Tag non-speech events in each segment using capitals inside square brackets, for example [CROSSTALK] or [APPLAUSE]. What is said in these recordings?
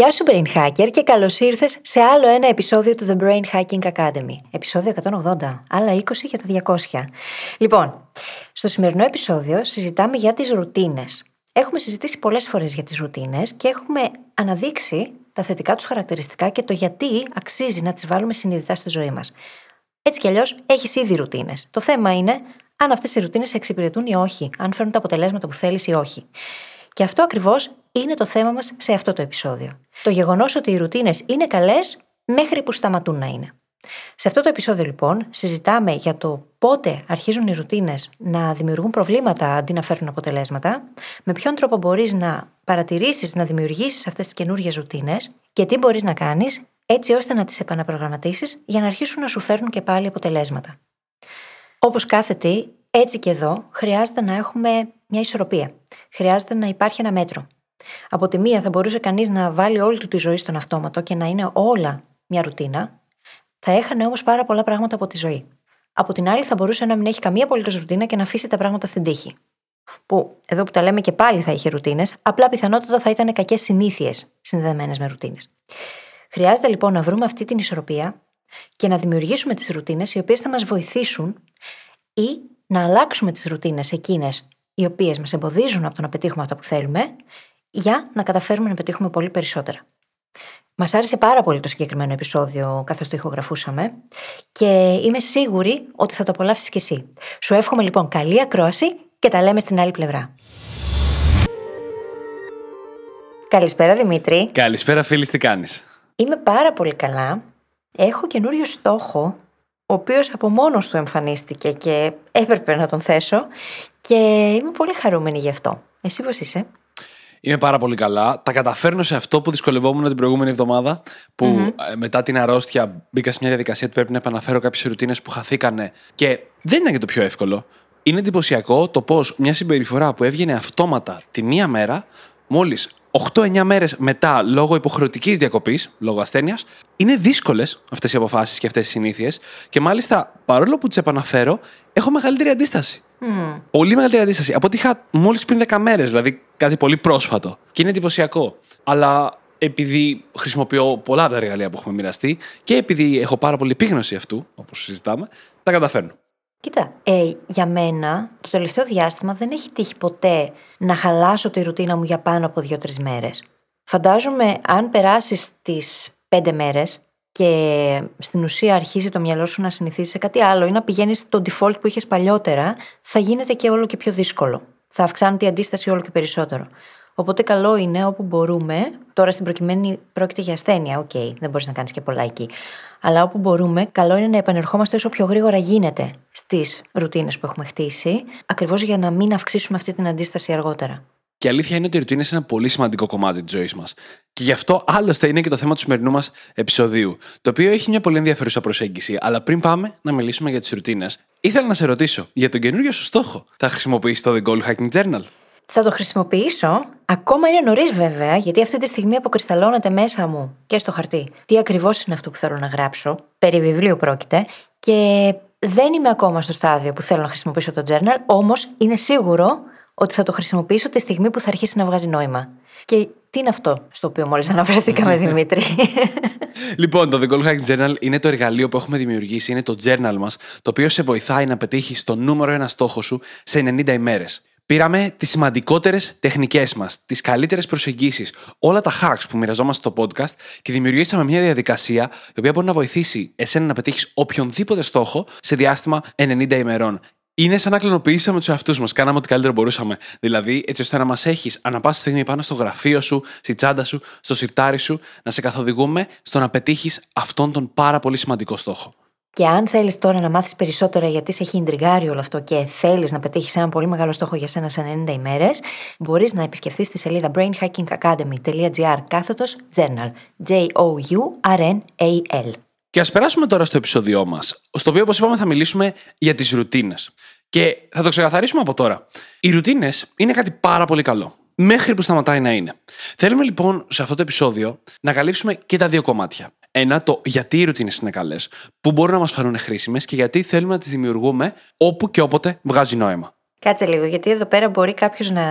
Γεια σου Brain Hacker και καλώς ήρθες σε άλλο ένα επεισόδιο του The Brain Hacking Academy. Επεισόδιο 180, άλλα 20 για τα 200. Λοιπόν, στο σημερινό επεισόδιο συζητάμε για τις ρουτίνες. Έχουμε συζητήσει πολλές φορές για τις ρουτίνες και έχουμε αναδείξει τα θετικά τους χαρακτηριστικά και το γιατί αξίζει να τις βάλουμε συνειδητά στη ζωή μας. Έτσι κι αλλιώς έχεις ήδη ρουτίνες. Το θέμα είναι αν αυτές οι ρουτίνες εξυπηρετούν ή όχι, αν φέρνουν τα αποτελέσματα που θέλεις ή όχι. Και αυτό ακριβώς είναι το θέμα μας σε αυτό το επεισόδιο. Το γεγονός ότι οι ρουτίνες είναι καλές μέχρι που σταματούν να είναι. Σε αυτό το επεισόδιο, λοιπόν, συζητάμε για το πότε αρχίζουν οι ρουτίνες να δημιουργούν προβλήματα αντί να φέρνουν αποτελέσματα, με ποιον τρόπο μπορείς να παρατηρήσεις, να δημιουργήσεις αυτές τις καινούργιες ρουτίνες και τι μπορείς να κάνεις έτσι ώστε να τις επαναπρογραμματίσεις για να αρχίσουν να σου φέρνουν και πάλι αποτελέσματα. Όπως κάθε τι, έτσι και εδώ χρειάζεται να έχουμε μια ισορροπία. Χρειάζεται να υπάρχει ένα μέτρο. Από τη μία θα μπορούσε κανείς να βάλει όλη του τη ζωή στον αυτόματο και να είναι όλα μια ρουτίνα, θα έχανε όμως πάρα πολλά πράγματα από τη ζωή. Από την άλλη, θα μπορούσε να μην έχει καμία απολύτως ρουτίνα και να αφήσει τα πράγματα στην τύχη. Που εδώ που τα λέμε και πάλι θα είχε ρουτίνες, απλά πιθανότατα θα ήταν κακές συνήθειες συνδεδεμένε με ρουτίνες. Χρειάζεται λοιπόν να βρούμε αυτή την ισορροπία και να δημιουργήσουμε τις ρουτίνες οι οποίες θα μας βοηθήσουν ή να αλλάξουμε τις ρουτίνες εκείνες οι οποίες μας εμποδίζουν από το να πετύχουμε αυτά που θέλουμε, για να καταφέρουμε να πετύχουμε πολύ περισσότερα. Μας άρεσε πάρα πολύ το συγκεκριμένο επεισόδιο καθώς το ηχογραφούσαμε και είμαι σίγουρη ότι θα το απολαύσεις κι εσύ. Σου εύχομαι λοιπόν καλή ακρόαση και τα λέμε στην άλλη πλευρά. Καλησπέρα Δημήτρη. Καλησπέρα φίλη, τι κάνεις; Είμαι πάρα πολύ καλά. Έχω καινούριο στόχο, ο οποίος από μόνος του εμφανίστηκε και έπρεπε να τον θέσω και είμαι πολύ χαρούμενη γι' αυτό. Εσύ πώς είσαι; Είμαι πάρα πολύ καλά. Τα καταφέρνω σε αυτό που δυσκολευόμουν την προηγούμενη εβδομάδα. Που mm-hmm. μετά την αρρώστια μπήκα σε μια διαδικασία που πρέπει να επαναφέρω κάποιες ρουτίνες που χαθήκανε. Και δεν ήταν και το πιο εύκολο. Είναι εντυπωσιακό το πώς μια συμπεριφορά που έβγαινε αυτόματα τη μία μέρα, μόλις 8-9 μέρες μετά, λόγω υποχρεωτικής διακοπής, λόγω ασθένειας, είναι δύσκολες αυτές οι αποφάσεις και αυτές οι συνήθειες. Και μάλιστα, παρόλο που τις επαναφέρω, έχω μεγαλύτερη αντίσταση. Mm. Πολύ μεγαλύτερη αντίσταση. Από ό,τι είχα μόλις πριν 10 μέρες, δηλαδή κάτι πολύ πρόσφατο. Και είναι εντυπωσιακό. Αλλά επειδή χρησιμοποιώ πολλά από τα εργαλεία που έχουμε μοιραστεί και επειδή έχω πάρα πολύ επίγνωση αυτού, όπως συζητάμε, τα καταφέρνω. Κοίτα, ε, για μένα το τελευταίο διάστημα δεν έχει τύχει ποτέ να χαλάσω τη ρουτίνα μου για πάνω από δύο-τρεις μέρες. Φαντάζομαι αν περάσεις τις πέντε μέρες και στην ουσία αρχίζει το μυαλό σου να συνηθίζει σε κάτι άλλο ή να πηγαίνεις στο default που είχες παλιότερα, θα γίνεται και όλο και πιο δύσκολο. Θα αυξάνεται η αντίσταση όλο και περισσότερο. Οπότε καλό είναι όπου μπορούμε, τώρα στην προκειμένη πρόκειται για ασθένεια, οκ, okay, δεν μπορείς να κάνεις και πολλά εκεί. Αλλά όπου μπορούμε, καλό είναι να επανερχόμαστε όσο πιο γρήγορα γίνεται στις ρουτίνες που έχουμε χτίσει, ακριβώς για να μην αυξήσουμε αυτή την αντίσταση αργότερα. Και η αλήθεια είναι ότι η ρουτίνα είναι ένα πολύ σημαντικό κομμάτι της ζωής μας. Και γι' αυτό άλλωστε είναι και το θέμα του σημερινού μας επεισοδίου, το οποίο έχει μια πολύ ενδιαφέρουσα προσέγγιση. Αλλά πριν πάμε να μιλήσουμε για τις ρουτίνες, ήθελα να σε ρωτήσω για τον καινούριο σου στόχο. Θα χρησιμοποιήσεις το The Goal Hacking Journal; Θα το χρησιμοποιήσω. Ακόμα είναι νωρίς βέβαια, γιατί αυτή τη στιγμή αποκρισταλώνεται μέσα μου και στο χαρτί. Τι ακριβώς είναι αυτό που θέλω να γράψω. Περί βιβλίου πρόκειται. Και δεν είμαι ακόμα στο στάδιο που θέλω να χρησιμοποιήσω το journal, όμως είναι σίγουρο ότι θα το χρησιμοποιήσω τη στιγμή που θα αρχίσει να βγάζει νόημα. Και τι είναι αυτό στο οποίο μόλις αναφερθήκαμε, [LAUGHS] Δημήτρη; λοιπόν, το The Goal Hacking Journal είναι το εργαλείο που έχουμε δημιουργήσει, είναι το journal μας, το οποίο σε βοηθάει να πετύχεις το νούμερο ένα στόχο σου σε 90 ημέρες. Πήραμε τις σημαντικότερες τεχνικές μας, τις καλύτερες προσεγγίσεις, όλα τα hacks που μοιραζόμαστε στο podcast και δημιουργήσαμε μια διαδικασία η οποία μπορεί να βοηθήσει εσένα να πετύχεις οποιονδήποτε στόχο σε διάστημα 90 ημερών. Είναι σαν να κλωνοποιήσαμε τους εαυτούς μας. Κάναμε ό,τι καλύτερο μπορούσαμε. Δηλαδή, έτσι ώστε να μας έχεις ανα πάσα στιγμή πάνω στο γραφείο σου, στη τσάντα σου, στο σιρτάρι σου, να σε καθοδηγούμε στο να πετύχεις αυτόν τον πάρα πολύ σημαντικό στόχο. Και αν θέλεις τώρα να μάθεις περισσότερα γιατί σε έχει ιντριγάρει όλο αυτό και θέλεις να πετύχεις ένα πολύ μεγάλο στόχο για σένα σε 90 ημέρες, μπορείς να επισκεφθείς τη σελίδα brainhackingacademy.gr κάθετος journal. J-O-U-R-N-A-L. Και ας περάσουμε τώρα στο επεισόδιό μας, στο οποίο, όπως είπαμε, θα μιλήσουμε για τις ρουτίνες. Και θα το ξεκαθαρίσουμε από τώρα. Οι ρουτίνες είναι κάτι πάρα πολύ καλό. Μέχρι που σταματάει να είναι. Θέλουμε λοιπόν σε αυτό το επεισόδιο να καλύψουμε και τα δύο κομμάτια. Ένα, το γιατί οι ρουτίνες είναι καλές, που μπορούν να μας φανούν χρήσιμες και γιατί θέλουμε να τις δημιουργούμε όπου και όποτε βγάζει νόημα. Κάτσε λίγο, γιατί εδώ πέρα μπορεί κάποιος να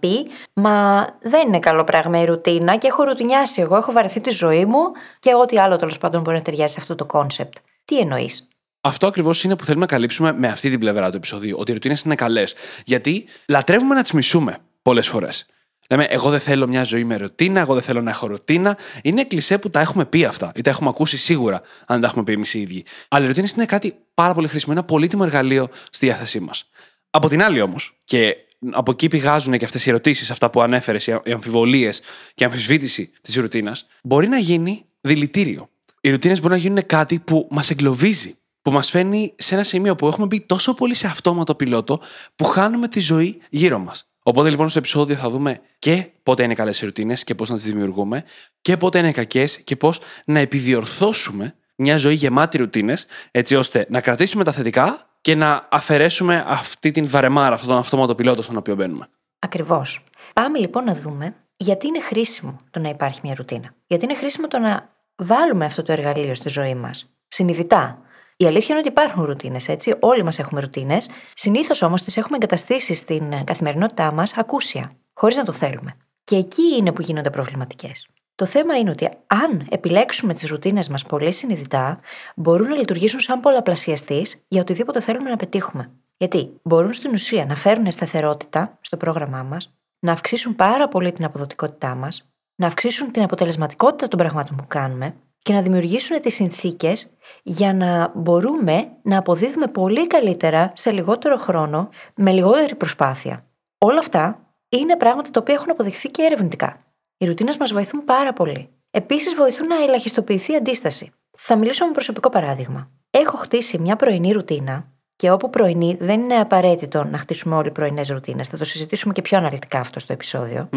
πει Μα δεν είναι καλό πράγμα η ρουτίνα και έχω ρουτινιάσει εγώ, έχω βαρεθεί τη ζωή μου και ό,τι άλλο τέλος πάντων μπορεί να ταιριάσει σε αυτό το concept. Τι εννοείς; Αυτό ακριβώς είναι που θέλουμε να καλύψουμε με αυτή την πλευρά του επεισοδίου. Ότι οι ρουτίνες είναι καλές. Γιατί λατρεύουμε να τις μισούμε πολλές φορές. Λέμε, εγώ δεν θέλω μια ζωή με ρουτίνα, εγώ δεν θέλω να έχω ρουτίνα. Είναι κλισέ που τα έχουμε πει αυτά ή τα έχουμε ακούσει σίγουρα, αν τα έχουμε πει εμείς οι ίδιοι. Αλλά οι ρουτίνες είναι κάτι πάρα πολύ χρήσιμο, ένα πολύτιμο εργαλείο στη διάθεσή μας. Από την άλλη όμως, και από εκεί πηγάζουν και αυτές οι ερωτήσεις, αυτά που ανέφερες, οι αμφιβολίες και η αμφισβήτηση της ρουτίνας, μπορεί να γίνει δηλητήριο. Οι ρουτίνες μπορεί να γίνουν κάτι που μας εγκλωβίζει, που μας φαίνει σε ένα σημείο που έχουμε μπει τόσο πολύ σε αυτόματο πιλότο που χάνουμε τη ζωή γύρω μας. Οπότε λοιπόν στο επεισόδιο θα δούμε και πότε είναι καλές οι ρουτίνες και πώς να τις δημιουργούμε, και πότε είναι κακές και πώς να επιδιορθώσουμε μια ζωή γεμάτη ρουτίνες, έτσι ώστε να κρατήσουμε τα θετικά και να αφαιρέσουμε αυτή την βαρεμάρα, αυτόν τον αυτόματο πιλότο στον οποίο μπαίνουμε. Ακριβώς. Πάμε λοιπόν να δούμε γιατί είναι χρήσιμο το να υπάρχει μια ρουτίνα. Γιατί είναι χρήσιμο το να βάλουμε αυτό το εργαλείο στη ζωή μας. Συνειδητά. Η αλήθεια είναι ότι υπάρχουν ρουτίνες, έτσι. Όλοι μας έχουμε ρουτίνες. Συνήθως όμως τις έχουμε εγκαταστήσει στην καθημερινότητά μας ακούσια, χωρίς να το θέλουμε. Και εκεί είναι που γίνονται προβληματικές. Το θέμα είναι ότι αν επιλέξουμε τις ρουτίνες μας πολύ συνειδητά, μπορούν να λειτουργήσουν σαν πολλαπλασιαστή για οτιδήποτε θέλουμε να πετύχουμε. Γιατί μπορούν στην ουσία να φέρουν σταθερότητα στο πρόγραμμά μας, να αυξήσουν πάρα πολύ την αποδοτικότητά μας, να αυξήσουν την αποτελεσματικότητα των πραγμάτων που κάνουμε και να δημιουργήσουν τις συνθήκες για να μπορούμε να αποδίδουμε πολύ καλύτερα σε λιγότερο χρόνο, με λιγότερη προσπάθεια. Όλα αυτά είναι πράγματα τα οποία έχουν αποδειχθεί και ερευνητικά. Οι ρουτίνες μας βοηθούν πάρα πολύ. Επίσης, βοηθούν να ελαχιστοποιηθεί η αντίσταση. Θα μιλήσω με προσωπικό παράδειγμα. Έχω χτίσει μια πρωινή ρουτίνα και όπου πρωινή δεν είναι απαραίτητο να χτίσουμε όλοι πρωινές ρουτίνες. Θα το συζητήσουμε και πιο αναλυτικά αυτό στο επεισόδιο.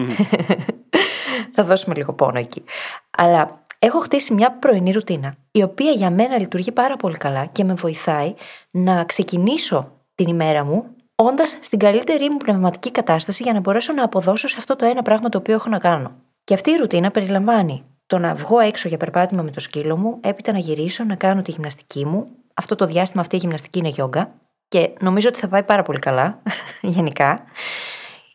[LAUGHS] θα δώσουμε λίγο πόνο εκεί. Αλλά έχω χτίσει μια πρωινή ρουτίνα, η οποία για μένα λειτουργεί πάρα πολύ καλά και με βοηθάει να ξεκινήσω την ημέρα μου όντας στην καλύτερη μου πνευματική κατάσταση για να μπορέσω να αποδώσω σε αυτό το ένα πράγμα το οποίο έχω να κάνω. Και αυτή η ρουτίνα περιλαμβάνει το να βγω έξω για περπάτημα με το σκύλο μου, έπειτα να γυρίσω, να κάνω τη γυμναστική μου. Αυτό το διάστημα αυτή η γυμναστική είναι γιόγκα και νομίζω ότι θα πάει πάρα πολύ καλά, [LAUGHS] γενικά.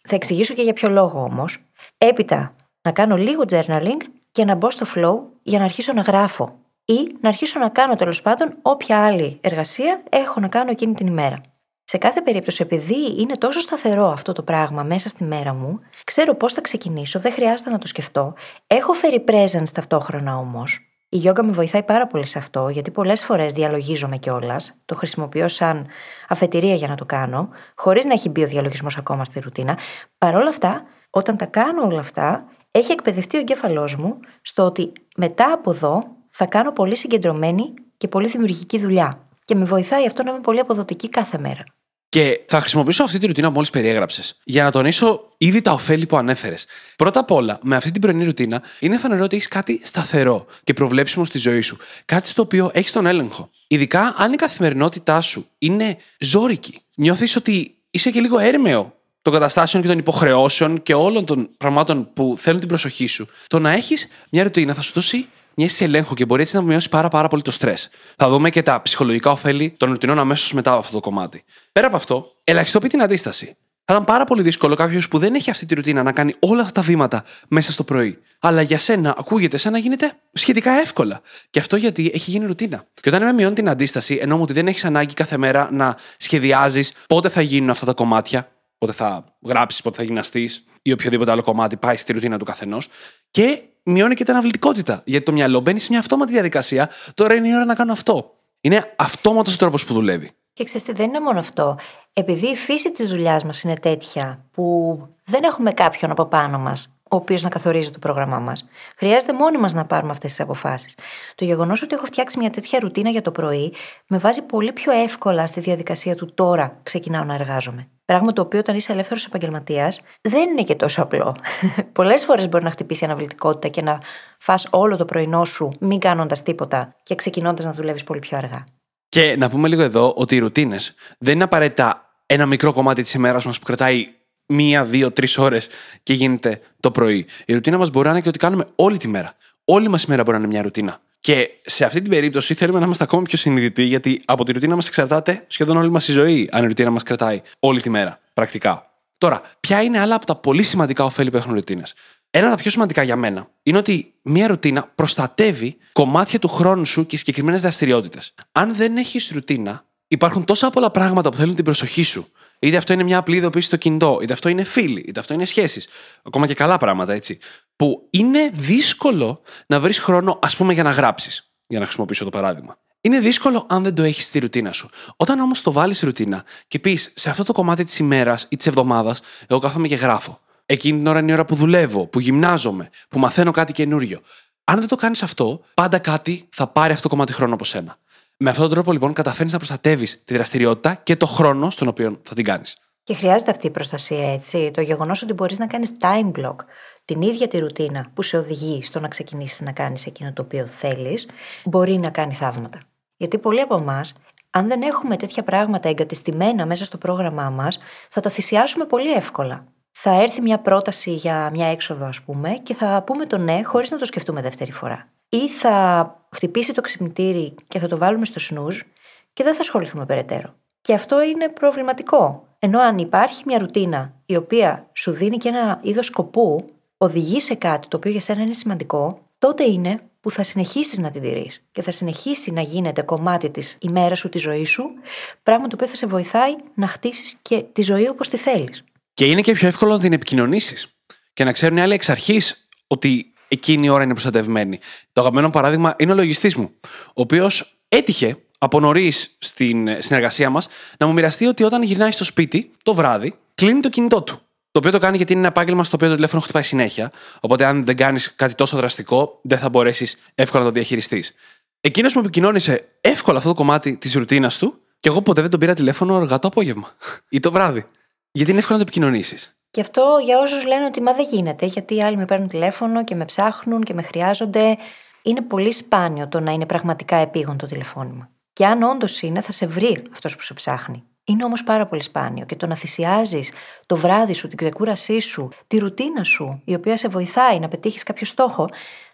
Θα εξηγήσω και για ποιο λόγο όμως. Έπειτα να κάνω λίγο journaling και να μπω στο flow για να αρχίσω να γράφω ή να αρχίσω να κάνω τέλος πάντων όποια άλλη εργασία έχω να κάνω εκείνη την ημέρα. Σε κάθε περίπτωση, επειδή είναι τόσο σταθερό αυτό το πράγμα μέσα στη μέρα μου, ξέρω πώς θα ξεκινήσω, δεν χρειάζεται να το σκεφτώ. Έχω φέρει presence ταυτόχρονα όμως. Η γιόγκα με βοηθάει πάρα πολύ σε αυτό, γιατί πολλές φορές διαλογίζομαι κιόλας. Το χρησιμοποιώ σαν αφετηρία για να το κάνω, χωρίς να έχει μπει ο διαλογισμός ακόμα στη ρουτίνα. Παρ' όλα αυτά, όταν τα κάνω όλα αυτά, έχει εκπαιδευτεί ο εγκέφαλός μου στο ότι μετά από εδώ θα κάνω πολύ συγκεντρωμένη και πολύ δημιουργική δουλειά. Και με βοηθάει αυτό να είμαι πολύ αποδοτική κάθε μέρα. Και θα χρησιμοποιήσω αυτή τη ρουτίνα που μόλις περιέγραψες για να τονίσω ήδη τα ωφέλη που ανέφερες. Πρώτα απ' όλα, με αυτή την πρωινή ρουτίνα, είναι φανερό ότι έχεις κάτι σταθερό και προβλέψιμο στη ζωή σου. Κάτι στο οποίο έχεις τον έλεγχο. Ειδικά αν η καθημερινότητά σου είναι ζώρικη. Νιώθεις ότι είσαι και λίγο έρμεο των καταστάσεων και των υποχρεώσεων και όλων των πραγμάτων που θέλουν την προσοχή σου. Το να έχεις μια ρουτίνα θα σου δώσει μια αίσθηση ελέγχου και μπορεί έτσι να μειώσει πάρα, πάρα πολύ το στρες. Θα δούμε και τα ψυχολογικά ωφέλη των ρουτινών αμέσως μετά από αυτό το κομμάτι. Πέρα από αυτό, ελαχιστοποιεί την αντίσταση. Θα ήταν πάρα πολύ δύσκολο κάποιος που δεν έχει αυτή τη ρουτίνα να κάνει όλα αυτά τα βήματα μέσα στο πρωί. Αλλά για σένα ακούγεται σαν να γίνεται σχετικά εύκολα. Και αυτό γιατί έχει γίνει ρουτίνα. Και όταν με μειώνει την αντίσταση, ενώ ότι δεν έχεις ανάγκη κάθε μέρα να σχεδιάζεις πότε θα γίνουν αυτά τα κομμάτια, πότε θα γράψεις, πότε θα γυμναστείς ή οποιοδήποτε άλλο κομμάτι πάει στη ρουτίνα του καθενός. Και μειώνει και την αυλητικότητα. Γιατί το μυαλό μπαίνει σε μια αυτόματη διαδικασία. Τώρα είναι η ώρα να κάνω αυτό. Είναι αυτόματος ο τρόπος που δουλεύει. Και ξέρετε, δεν είναι μόνο αυτό. Επειδή η φύση της δουλειάς μας είναι τέτοια που δεν έχουμε κάποιον από πάνω μας ο οποίος να καθορίζει το πρόγραμμά μας. Χρειάζεται μόνοι μας να πάρουμε αυτές τις αποφάσεις. Το γεγονός ότι έχω φτιάξει μια τέτοια ρουτίνα για το πρωί με βάζει πολύ πιο εύκολα στη διαδικασία του τώρα ξεκινάω να εργάζομαι. Πράγμα το οποίο όταν είσαι ελεύθερος επαγγελματίας δεν είναι και τόσο απλό. [LAUGHS] Πολλές φορές μπορεί να χτυπήσει αναβλητικότητα και να φά όλο το πρωινό σου μην κάνοντας τίποτα και ξεκινώντας να δουλεύεις πολύ πιο αργά. Και να πούμε λίγο εδώ ότι οι ρουτίνες δεν είναι απαραίτητα ένα μικρό κομμάτι της ημέρας μας που κρατάει μία, δύο, τρεις ώρες και γίνεται το πρωί. Η ρουτίνα μας μπορεί να είναι και ότι κάνουμε όλη τη μέρα. Όλη μας η μέρα μπορεί να είναι μια ρουτίνα. Και σε αυτή την περίπτωση θέλουμε να είμαστε ακόμα πιο συνειδητοί, γιατί από τη ρουτίνα μας εξαρτάται σχεδόν όλη μας η ζωή, αν η ρουτίνα μας κρατάει όλη τη μέρα, πρακτικά. Τώρα, ποια είναι άλλα από τα πολύ σημαντικά ωφέλη που έχουν ρουτίνες; Ένα από τα πιο σημαντικά για μένα είναι ότι μια ρουτίνα προστατεύει κομμάτια του χρόνου σου και συγκεκριμένες δραστηριότητες. Αν δεν έχεις ρουτίνα, υπάρχουν τόσα πολλά πράγματα που θέλουν την προσοχή σου. Είτε αυτό είναι μια απλή ειδοποίηση στο κινητό, είτε αυτό είναι φίλοι, είτε αυτό είναι σχέσεις. Ακόμα και καλά πράγματα, έτσι. Που είναι δύσκολο να βρεις χρόνο, ας πούμε, για να γράψεις. Για να χρησιμοποιήσω το παράδειγμα. Είναι δύσκολο αν δεν το έχεις στη ρουτίνα σου. Όταν όμως το βάλεις ρουτίνα και πεις σε αυτό το κομμάτι της ημέρας ή της εβδομάδας, εγώ κάθομαι και γράφω. Εκείνη την ώρα είναι η ώρα που δουλεύω, που γυμνάζομαι, που μαθαίνω κάτι καινούριο. Αν δεν το κάνεις αυτό, πάντα κάτι θα πάρει αυτό το κομμάτι χρόνο από σένα. Με αυτόν τον τρόπο λοιπόν καταφέρνεις να προστατεύεις τη δραστηριότητα και το χρόνο στον οποίο θα την κάνεις. Και χρειάζεται αυτή η προστασία, έτσι. Το γεγονός ότι μπορείς να κάνεις time block, την ίδια τη ρουτίνα που σε οδηγεί στο να ξεκινήσεις να κάνεις εκείνο το οποίο θέλεις, μπορεί να κάνει θαύματα. Γιατί πολλοί από εμάς, αν δεν έχουμε τέτοια πράγματα εγκατεστημένα μέσα στο πρόγραμμά μας, θα τα θυσιάσουμε πολύ εύκολα. Θα έρθει μια πρόταση για μια έξοδο, ας πούμε, και θα πούμε το ναι χωρίς να το σκεφτούμε δεύτερη φορά. Ή θα χτυπήσει το ξυπνητήρι και θα το βάλουμε στο σνουζ και δεν θα ασχοληθούμε περαιτέρω. Και αυτό είναι προβληματικό. Ενώ αν υπάρχει μια ρουτίνα η οποία σου δίνει και ένα είδος σκοπού, οδηγεί σε κάτι το οποίο για σένα είναι σημαντικό, τότε είναι που θα συνεχίσεις να την τηρείς και θα συνεχίσει να γίνεται κομμάτι της ημέρας σου, της ζωής σου, πράγμα το οποίο θα σε βοηθάει να χτίσεις και τη ζωή όπως τη θέλεις. Και είναι και πιο εύκολο να την επικοινωνήσεις και να ξέρουν οι άλλοι εξ αρχής ότι εκείνη η ώρα είναι προστατευμένη. Το αγαπημένο παράδειγμα είναι ο λογιστής μου, ο οποίος έτυχε από νωρίς στην συνεργασία μας να μου μοιραστεί ότι όταν γυρνάει στο σπίτι το βράδυ, κλείνει το κινητό του. Το οποίο το κάνει γιατί είναι ένα επάγγελμα στο οποίο το τηλέφωνο χτυπάει συνέχεια. Οπότε, αν δεν κάνεις κάτι τόσο δραστικό, δεν θα μπορέσεις εύκολα να το διαχειριστείς. Εκείνος μου επικοινώνησε εύκολα αυτό το κομμάτι της ρουτίνας του και εγώ ποτέ δεν τον πήρα τηλέφωνο αργά το απόγευμα ή το βράδυ. Γιατί είναι εύκολο να το επικοινωνήσεις. Και αυτό για όσους λένε ότι μα δεν γίνεται, γιατί οι άλλοι με παίρνουν τηλέφωνο και με ψάχνουν και με χρειάζονται. Είναι πολύ σπάνιο το να είναι πραγματικά επίγον το τηλεφώνημα. Και αν όντως είναι, θα σε βρει αυτός που σε ψάχνει. Είναι όμως πάρα πολύ σπάνιο και το να θυσιάζεις το βράδυ σου, την ξεκούρασή σου, τη ρουτίνα σου, η οποία σε βοηθάει να πετύχεις κάποιο στόχο,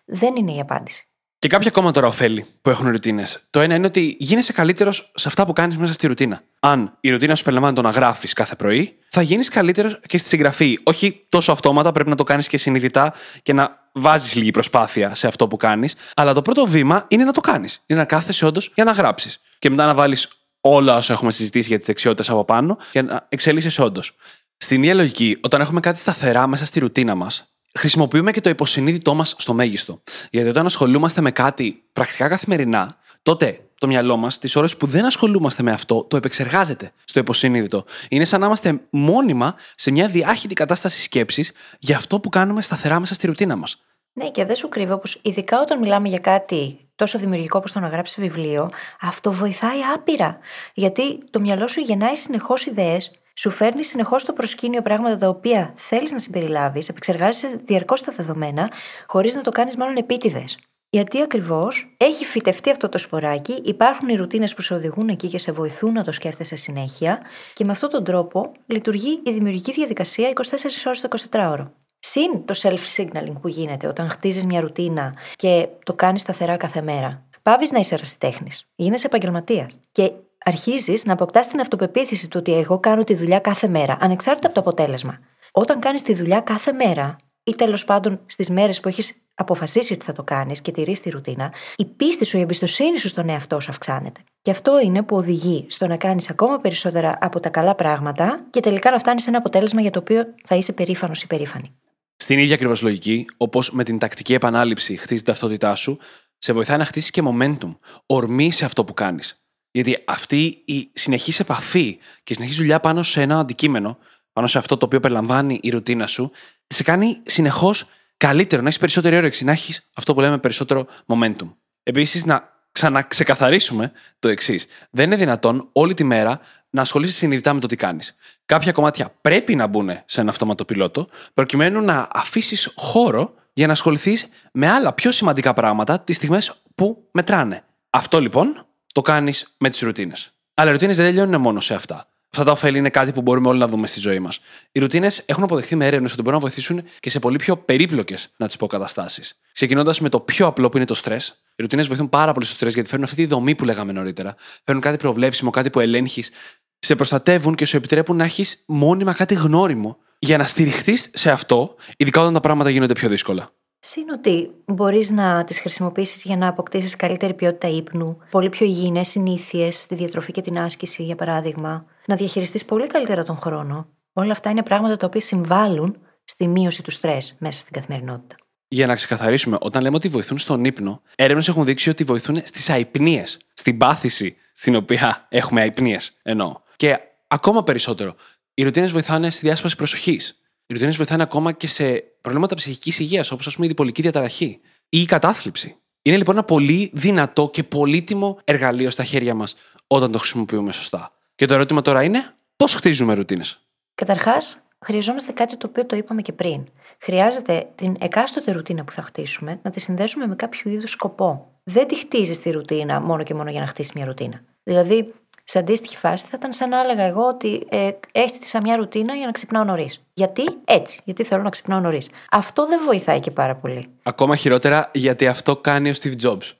δεν είναι η απάντηση. Και κάποια ακόμα τώρα ωφέλη που έχουν ρουτίνες. Το ένα είναι ότι γίνεσαι καλύτερος σε αυτά που κάνεις μέσα στη ρουτίνα. Αν η ρουτίνα σου περιλαμβάνει το να γράφεις κάθε πρωί, θα γίνεις καλύτερος και στη συγγραφή. Όχι τόσο αυτόματα, πρέπει να το κάνεις και συνειδητά και να βάζεις λίγη προσπάθεια σε αυτό που κάνεις. Αλλά το πρώτο βήμα είναι να το κάνεις. Είναι να κάθεσαι όντως για να γράψεις. Και μετά να βάλεις όλα όσα έχουμε συζητήσει για τις δεξιότητες από πάνω για να εξελίσσει όντως. Στην ίδια λογική, όταν έχουμε κάτι σταθερά μέσα στη ρουτίνα μας, χρησιμοποιούμε και το υποσυνείδητό μας στο μέγιστο. Γιατί όταν ασχολούμαστε με κάτι πρακτικά καθημερινά, τότε το μυαλό μας, τις ώρες που δεν ασχολούμαστε με αυτό, το επεξεργάζεται στο υποσυνείδητο. Είναι σαν να είμαστε μόνιμα σε μια διάχυτη κατάσταση σκέψης για αυτό που κάνουμε σταθερά μέσα στη ρουτίνα μας. Ναι, και δεν σου κρύβω πως ειδικά όταν μιλάμε για κάτι τόσο δημιουργικό όπως το να γράψεις βιβλίο, αυτό βοηθάει άπειρα. Γιατί το μυαλό σου γεννάει συνεχώς ιδέες, σου φέρνει συνεχώς στο προσκήνιο πράγματα τα οποία θέλεις να συμπεριλάβεις, επεξεργάζεσαι διαρκώς τα δεδομένα, χωρίς να το κάνεις μάλλον επίτηδες. Γιατί ακριβώς έχει φυτευτεί αυτό το σποράκι, υπάρχουν οι ρουτίνες που σε οδηγούν εκεί και σε βοηθούν να το σκέφτεσαι συνέχεια, και με αυτόν τον τρόπο λειτουργεί η δημιουργική διαδικασία 24 ώρες το 24ωρο. Συν το self-signaling που γίνεται όταν χτίζεις μια ρουτίνα και το κάνεις σταθερά κάθε μέρα. Πάβεις να είσαι ερασιτέχνης. Γίνεσαι επαγγελματίας. Και αρχίζεις να αποκτάς την αυτοπεποίθηση του ότι εγώ κάνω τη δουλειά κάθε μέρα, ανεξάρτητα από το αποτέλεσμα. Όταν κάνεις τη δουλειά κάθε μέρα, ή τέλος πάντων στις μέρες που έχεις αποφασίσει ότι θα το κάνεις και τηρείς τη ρουτίνα, η πίστη σου, η εμπιστοσύνη σου στον εαυτό σου αυξάνεται. Και αυτό είναι που οδηγεί στο να κάνεις ακόμα περισσότερα από τα καλά πράγματα και τελικά να φτάνεις σε ένα αποτέλεσμα για το οποίο θα είσαι περήφανος ή περήφανη. Στην ίδια ακριβώς λογική, όπως με την τακτική επανάληψη χτίζεις την ταυτότητά σου, σε βοηθάει να χτίσεις και momentum, ορμή σε αυτό που κάνεις. Γιατί αυτή η συνεχής επαφή και η συνεχής δουλειά πάνω σε ένα αντικείμενο, πάνω σε αυτό το οποίο περιλαμβάνει η ρουτίνα σου, σε κάνει συνεχώς καλύτερο, να έχεις περισσότερη όρεξη, να έχεις αυτό που λέμε περισσότερο momentum. Επίσης, να ξαναξεκαθαρίσουμε το εξής. Δεν είναι δυνατόν όλη τη μέρα να ασχολείσαι συνειδητά με το τι κάνεις. Κάποια κομμάτια πρέπει να μπουν σε ένα αυτόματο πιλότο, προκειμένου να αφήσεις χώρο για να ασχοληθείς με άλλα πιο σημαντικά πράγματα τις στιγμές που μετράνε. Αυτό λοιπόν το κάνεις με τις ρουτίνες. Αλλά οι ρουτίνες δεν τελειώνουν μόνο σε αυτά. Αυτά τα ωφέλη είναι κάτι που μπορούμε όλοι να δούμε στη ζωή μας. Οι ρουτίνες έχουν αποδεχθεί με έρευνες ότι μπορούν να βοηθήσουν και σε πολύ πιο περίπλοκες, να τις πω, καταστάσεις. Ξεκινώντας με το πιο απλό που είναι το στρες. Οι ρουτίνες βοηθούν πάρα πολύ στο στρες γιατί φέρνουν αυτή τη δομή που λέγαμε νωρίτερα. Φέρνουν κάτι προβλέψιμο, κάτι που ελέγχεις. Σε προστατεύουν και σου επιτρέπουν να έχεις μόνιμα κάτι γνώριμο για να στηριχθείς σε αυτό, ειδικά όταν τα πράγματα γίνονται πιο δύσκολα. Συν ότι μπορείς να τις χρησιμοποιήσεις για να αποκτήσεις καλύτερη ποιότητα ύπνου, πολύ πιο υγιεινές συνήθειες στη διατροφή και την άσκηση, για παράδειγμα, να διαχειριστείς πολύ καλύτερα τον χρόνο. Όλα αυτά είναι πράγματα τα οποία συμβάλλουν στη μείωση του στρες μέσα στην καθημερινότητα. Για να ξεκαθαρίσουμε, όταν λέμε ότι βοηθούν στον ύπνο, έρευνες έχουν δείξει ότι βοηθούν στις αϊπνίες, στην πάθηση στην οποία έχουμε αϊπνίες, εννοώ. Και ακόμα περισσότερο, οι ρουτίνες βοηθάνε στη διάσπαση προσοχής. Οι ρουτίνε βοηθάνε ακόμα και σε προβλήματα ψυχικής υγείας, όπως ας πούμε η διπολική διαταραχή ή η κατάθλιψη. Είναι λοιπόν ένα πολύ δυνατό και πολύτιμο εργαλείο στα χέρια μας όταν το χρησιμοποιούμε σωστά. Και το ερώτημα τώρα είναι πώς χτίζουμε ρουτίνες; Καταρχάς, χρειαζόμαστε κάτι το οποίο το είπαμε και πριν. Χρειάζεται την εκάστοτε ρουτίνα που θα χτίσουμε να τη συνδέσουμε με κάποιο είδους σκοπό. Δεν τη χτίζεις τη ρουτίνα μόνο και μόνο για να χτίσεις μια ρουτίνα. Δηλαδή, σε αντίστοιχη φάση θα ήταν σαν να έλεγα εγώ ότι ε, έκτισα μια ρουτίνα για να ξυπνάω νωρίς. Γιατί έτσι, γιατί θέλω να ξυπνάω νωρίς. Αυτό δεν βοηθάει και πάρα πολύ. Ακόμα χειρότερα γιατί αυτό κάνει ο Steve Jobs.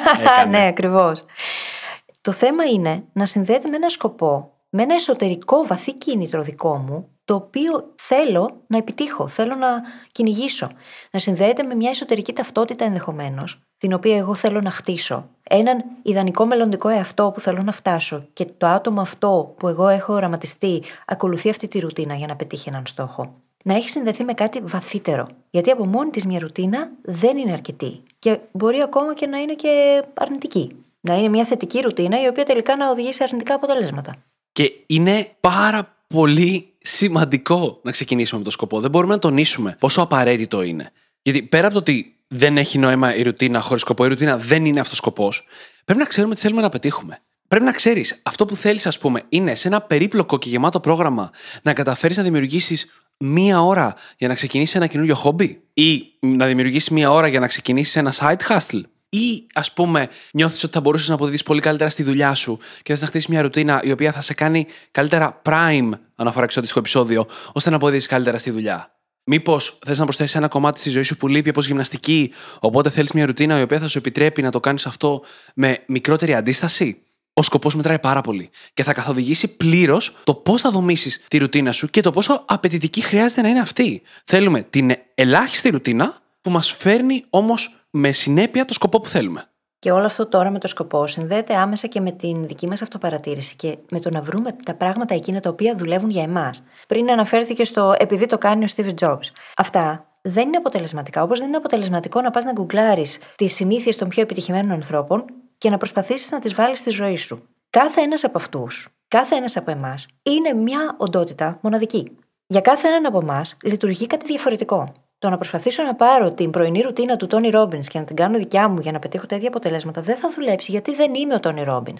[LAUGHS] ναι, ακριβώς. Το θέμα είναι να συνδέεται με ένα σκοπό, με ένα εσωτερικό βαθύ κίνητρο δικό μου, το οποίο θέλω να επιτύχω, θέλω να κυνηγήσω. Να συνδέεται με μια εσωτερική ταυτότητα ενδεχομένως, την οποία εγώ θέλω να χτίσω. Έναν ιδανικό μελλοντικό εαυτό που θέλω να φτάσω και το άτομο αυτό που εγώ έχω οραματιστεί ακολουθεί αυτή τη ρουτίνα για να πετύχει έναν στόχο. Να έχει συνδεθεί με κάτι βαθύτερο. Γιατί από μόνη της μια ρουτίνα δεν είναι αρκετή. Και μπορεί ακόμα και να είναι και αρνητική. Να είναι μια θετική ρουτίνα η οποία τελικά να οδηγεί σε αρνητικά αποτελέσματα. Και είναι πάρα πολύ σημαντικό να ξεκινήσουμε με το σκοπό. Δεν μπορούμε να τονίσουμε πόσο απαραίτητο είναι. Γιατί πέρα από το ότι δεν έχει νόημα η ρουτίνα χωρίς σκοπό, η ρουτίνα δεν είναι αυτός ο σκοπός, πρέπει να ξέρουμε τι θέλουμε να πετύχουμε. Πρέπει να ξέρεις, αυτό που θέλεις, ας πούμε, είναι σε ένα περίπλοκο και γεμάτο πρόγραμμα να καταφέρεις να δημιουργήσεις μία ώρα για να ξεκινήσεις ένα καινούριο χόμπι, ή να δημιουργήσεις μία ώρα για να ξεκινήσεις ένα side hustle, ή ας πούμε νιώθεις ότι θα μπορούσες να αποδίδεις πολύ καλύτερα στη δουλειά σου και θες να χτίσεις μια ρουτίνα η οποία θα σε κάνει καλύτερα prime, αναφορά και στο αντίστοιχο επεισόδιο, ώστε να αποδίδεις καλύτερα στη δουλειά; Μήπως θες να προσθέσεις ένα κομμάτι στη ζωή σου που λείπει όπως γυμναστική, οπότε θέλεις μια ρουτίνα η οποία θα σου επιτρέπει να το κάνεις αυτό με μικρότερη αντίσταση; Ο σκοπός μετράει πάρα πολύ και θα καθοδηγήσει πλήρως το πώς θα δομήσεις τη ρουτίνα σου και το πόσο απαιτητική χρειάζεται να είναι αυτή. Θέλουμε την ελάχιστη ρουτίνα που μας φέρνει όμως με συνέπεια το σκοπό που θέλουμε. Και όλο αυτό τώρα με το σκοπό συνδέεται άμεσα και με την δική μας αυτοπαρατήρηση και με το να βρούμε τα πράγματα εκείνα τα οποία δουλεύουν για εμάς. Πριν αναφέρθηκε στο επειδή το κάνει ο Steve Jobs. Αυτά δεν είναι αποτελεσματικά. Όπως δεν είναι αποτελεσματικό να πας να γκουγκλάρεις τις συνήθειες των πιο επιτυχημένων ανθρώπων και να προσπαθήσεις να τις βάλεις στη ζωή σου. Κάθε ένας από αυτούς, κάθε ένας από εμάς, είναι μια οντότητα μοναδική. Για κάθε έναν από εμάς λειτουργεί κάτι διαφορετικό. Το να προσπαθήσω να πάρω την πρωινή ρουτίνα του Τόνι Ρόμπιν και να την κάνω δικιά μου για να πετύχω τα ίδια αποτελέσματα δεν θα δουλέψει γιατί δεν είμαι ο Τόνι Ρόμπιν.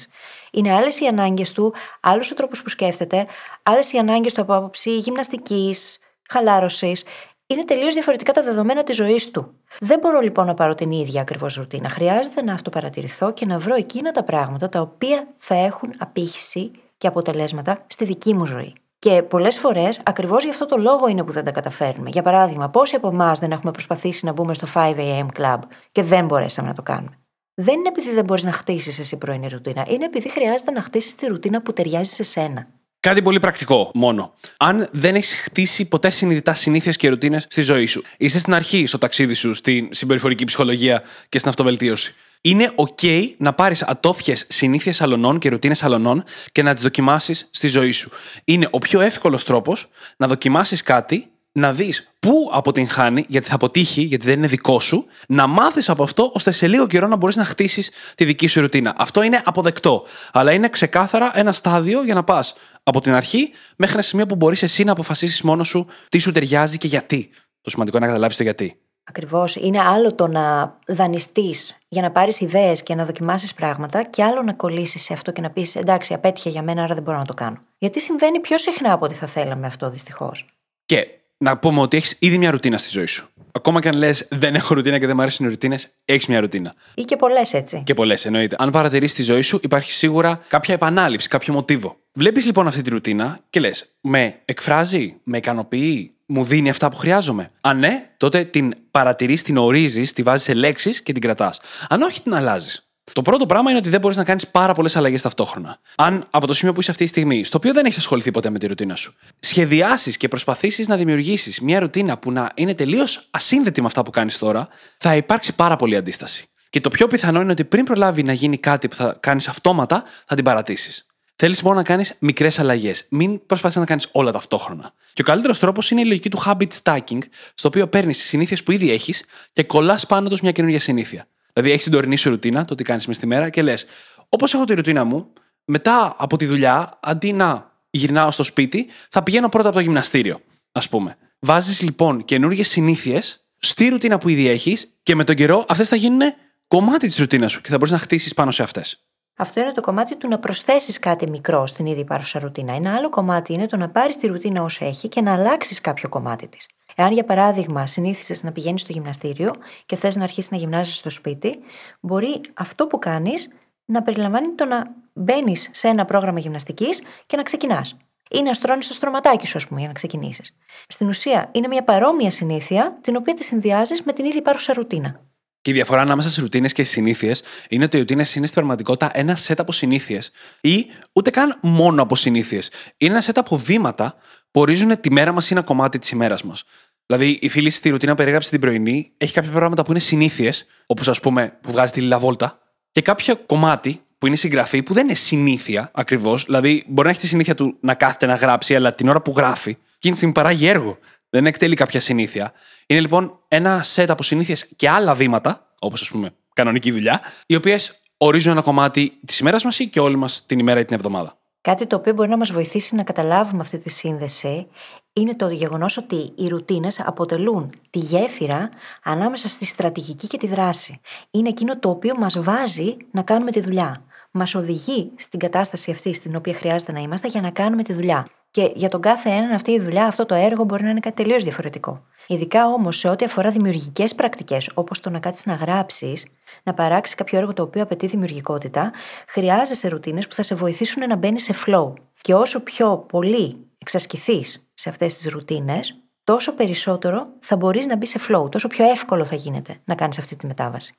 Είναι άλλες οι ανάγκες του, άλλος ο τρόπος που σκέφτεται, άλλες οι ανάγκες του από άποψη γυμναστικής, χαλάρωσης. Είναι τελείως διαφορετικά τα δεδομένα της ζωής του. Δεν μπορώ λοιπόν να πάρω την ίδια ακριβώς ρουτίνα. Χρειάζεται να αυτοπαρατηρηθώ και να βρω εκείνα τα πράγματα τα οποία θα έχουν απήχηση και αποτελέσματα στη δική μου ζωή. Και πολλές φορές ακριβώς γι' αυτό το λόγο είναι που δεν τα καταφέρνουμε. Για παράδειγμα, πόσοι από εμάς δεν έχουμε προσπαθήσει να μπούμε στο 5am club και δεν μπορέσαμε να το κάνουμε; Δεν είναι επειδή δεν μπορείς να χτίσεις εσύ πρωινή ρουτίνα. Είναι επειδή χρειάζεται να χτίσεις τη ρουτίνα που ταιριάζει σε σένα. Κάτι πολύ πρακτικό μόνο. Αν δεν έχεις χτίσει ποτέ συνειδητά συνήθειες και ρουτίνες στη ζωή σου, είσαι στην αρχή στο ταξίδι σου στην συμπεριφορική ψυχολογία και στην αυτοβελτίωση είναι OK να πάρεις ατόφιες συνήθειες αλωνών και ρουτίνες αλωνών και να τις δοκιμάσεις στη ζωή σου. Είναι ο πιο εύκολος τρόπος να δοκιμάσεις κάτι, να δεις πού αποτυγχάνει, γιατί θα αποτύχει, γιατί δεν είναι δικό σου, να μάθεις από αυτό, ώστε σε λίγο καιρό να μπορείς να χτίσεις τη δική σου ρουτίνα. Αυτό είναι αποδεκτό. Αλλά είναι ξεκάθαρα ένα στάδιο για να πας από την αρχή μέχρι ένα σημείο που μπορείς εσύ να αποφασίσεις μόνος σου τι σου ταιριάζει και γιατί. Το σημαντικό είναι να καταλάβεις το γιατί. Ακριβώς. Είναι άλλο το να δανειστείς για να πάρεις ιδέες και να δοκιμάσεις πράγματα, και άλλο να κολλήσεις σε αυτό και να πεις εντάξει, απέτυχε για μένα, άρα δεν μπορώ να το κάνω. Γιατί συμβαίνει πιο συχνά από ό,τι θα θέλαμε αυτό, δυστυχώς. Και να πούμε ότι έχεις ήδη μια ρουτίνα στη ζωή σου. Ακόμα και αν λες δεν έχω ρουτίνα και δεν μου αρέσουν οι ρουτίνες, έχεις μια ρουτίνα. Ή και πολλές έτσι. Και πολλές εννοείται. Αν παρατηρήσει τη ζωή σου, υπάρχει σίγουρα κάποια επανάληψη, κάποιο μοτίβο. Βλέπεις λοιπόν αυτή τη ρουτίνα και λες, με εκφράζει, με ικανοποιεί, μου δίνει αυτά που χρειάζομαι. Αν ναι, τότε την παρατηρείς, την ορίζεις, τη βάζεις σε λέξεις και την κρατάς. Αν όχι, την αλλάζεις. Το πρώτο πράγμα είναι ότι δεν μπορείς να κάνεις πάρα πολλές αλλαγές ταυτόχρονα. Αν από το σημείο που είσαι αυτή τη στιγμή, στο οποίο δεν έχεις ασχοληθεί ποτέ με τη ρουτίνα σου, σχεδιάσεις και προσπαθήσεις να δημιουργήσεις μια ρουτίνα που να είναι τελείως ασύνδετη με αυτά που κάνεις τώρα, θα υπάρξει πάρα πολύ αντίσταση. Και το πιο πιθανό είναι ότι πριν προλάβει να γίνει κάτι που θα κάνεις αυτόματα, θα την παρατήσεις. Θέλεις μόνο λοιπόν να κάνεις μικρές αλλαγές. Μην προσπαθείς να κάνεις όλα ταυτόχρονα. Και ο καλύτερος τρόπος είναι η λογική του habit stacking, στο οποίο παίρνεις τις συνήθειες που ήδη έχεις και κολλάς πάνω τους μια καινούργια συνήθεια. Δηλαδή, έχεις την τωρινή σου ρουτίνα, το τι κάνεις μες στη μέρα και λες, όπως έχω τη ρουτίνα μου, μετά από τη δουλειά, αντί να γυρνάω στο σπίτι, θα πηγαίνω πρώτα από το γυμναστήριο, ας πούμε. Βάζεις λοιπόν καινούργιες συνήθειες στη ρουτίνα που ήδη έχεις και με τον καιρό αυτές θα γίνουν κομμάτι της ρουτίνας σου και θα μπορείς να χτίσεις πάνω σε αυτές. Αυτό είναι το κομμάτι του να προσθέσεις κάτι μικρό στην ήδη υπάρχουσα ρουτίνα. Ένα άλλο κομμάτι είναι το να πάρεις τη ρουτίνα όσο έχει και να αλλάξεις κάποιο κομμάτι της. Εάν για παράδειγμα συνήθισες να πηγαίνεις στο γυμναστήριο και θες να αρχίσεις να γυμνάζεσαι στο σπίτι, μπορεί αυτό που κάνεις να περιλαμβάνει το να μπαίνεις σε ένα πρόγραμμα γυμναστικής και να ξεκινάς. Ή να στρώνεις το στρωματάκι σου, ας πούμε, για να ξεκινήσεις. Στην ουσία, είναι μια παρόμοια συνήθεια, την οποία τη συνδυάζεις με την ήδη υπάρχουσα ρουτίνα. Και η διαφορά ανάμεσα στι ρουτίνες και στι συνήθειες είναι ότι οι ρουτίνες είναι στην πραγματικότητα ένα σετ από συνήθειες ή ούτε καν μόνο από συνήθειες. Είναι ένα σετ από βήματα που ορίζουν τη μέρα μας ή ένα κομμάτι της ημέρας μας. Δηλαδή, η φίλη στη ρουτίνα που περιγράψε την πρωινή έχει κάποια πράγματα που είναι συνήθειες, όπως ας πούμε που βγάζει τη λιλαβόλτα, και κάποιο κομμάτι που είναι συγγραφή που δεν είναι συνήθεια ακριβώς. Δηλαδή, μπορεί να έχει τη συνήθεια του να κάθεται να γράψει, αλλά την ώρα που γράφει, εκείνη τη στιγμή παράγει έργο. Δεν εκτελεί κάποια συνήθεια. Είναι λοιπόν ένα σετ από συνήθειες και άλλα βήματα, όπως ας πούμε κανονική δουλειά, οι οποίες ορίζουν ένα κομμάτι της ημέρας μας ή και όλη μας την ημέρα ή την εβδομάδα. Κάτι το οποίο μπορεί να μας βοηθήσει να καταλάβουμε αυτή τη σύνδεση είναι το γεγονός ότι οι ρουτίνες αποτελούν τη γέφυρα ανάμεσα στη στρατηγική και τη δράση. Είναι εκείνο το οποίο μας βάζει να κάνουμε τη δουλειά. Μας οδηγεί στην κατάσταση αυτή στην οποία χρειάζεται να είμαστε για να κάνουμε τη δουλειά. Και για τον κάθε έναν αυτή η δουλειά, αυτό το έργο μπορεί να είναι κάτι τελείως διαφορετικό. Ειδικά όμως σε ό,τι αφορά δημιουργικές πρακτικές, όπως το να κάτσεις να γράψεις, να παράξεις κάποιο έργο το οποίο απαιτεί δημιουργικότητα, χρειάζεσαι ρουτίνες που θα σε βοηθήσουν να μπαίνεις σε flow. Και όσο πιο πολύ εξασκηθείς σε αυτές τις ρουτίνες, τόσο περισσότερο θα μπορείς να μπεις σε flow, τόσο πιο εύκολο θα γίνεται να κάνεις αυτή τη μετάβαση.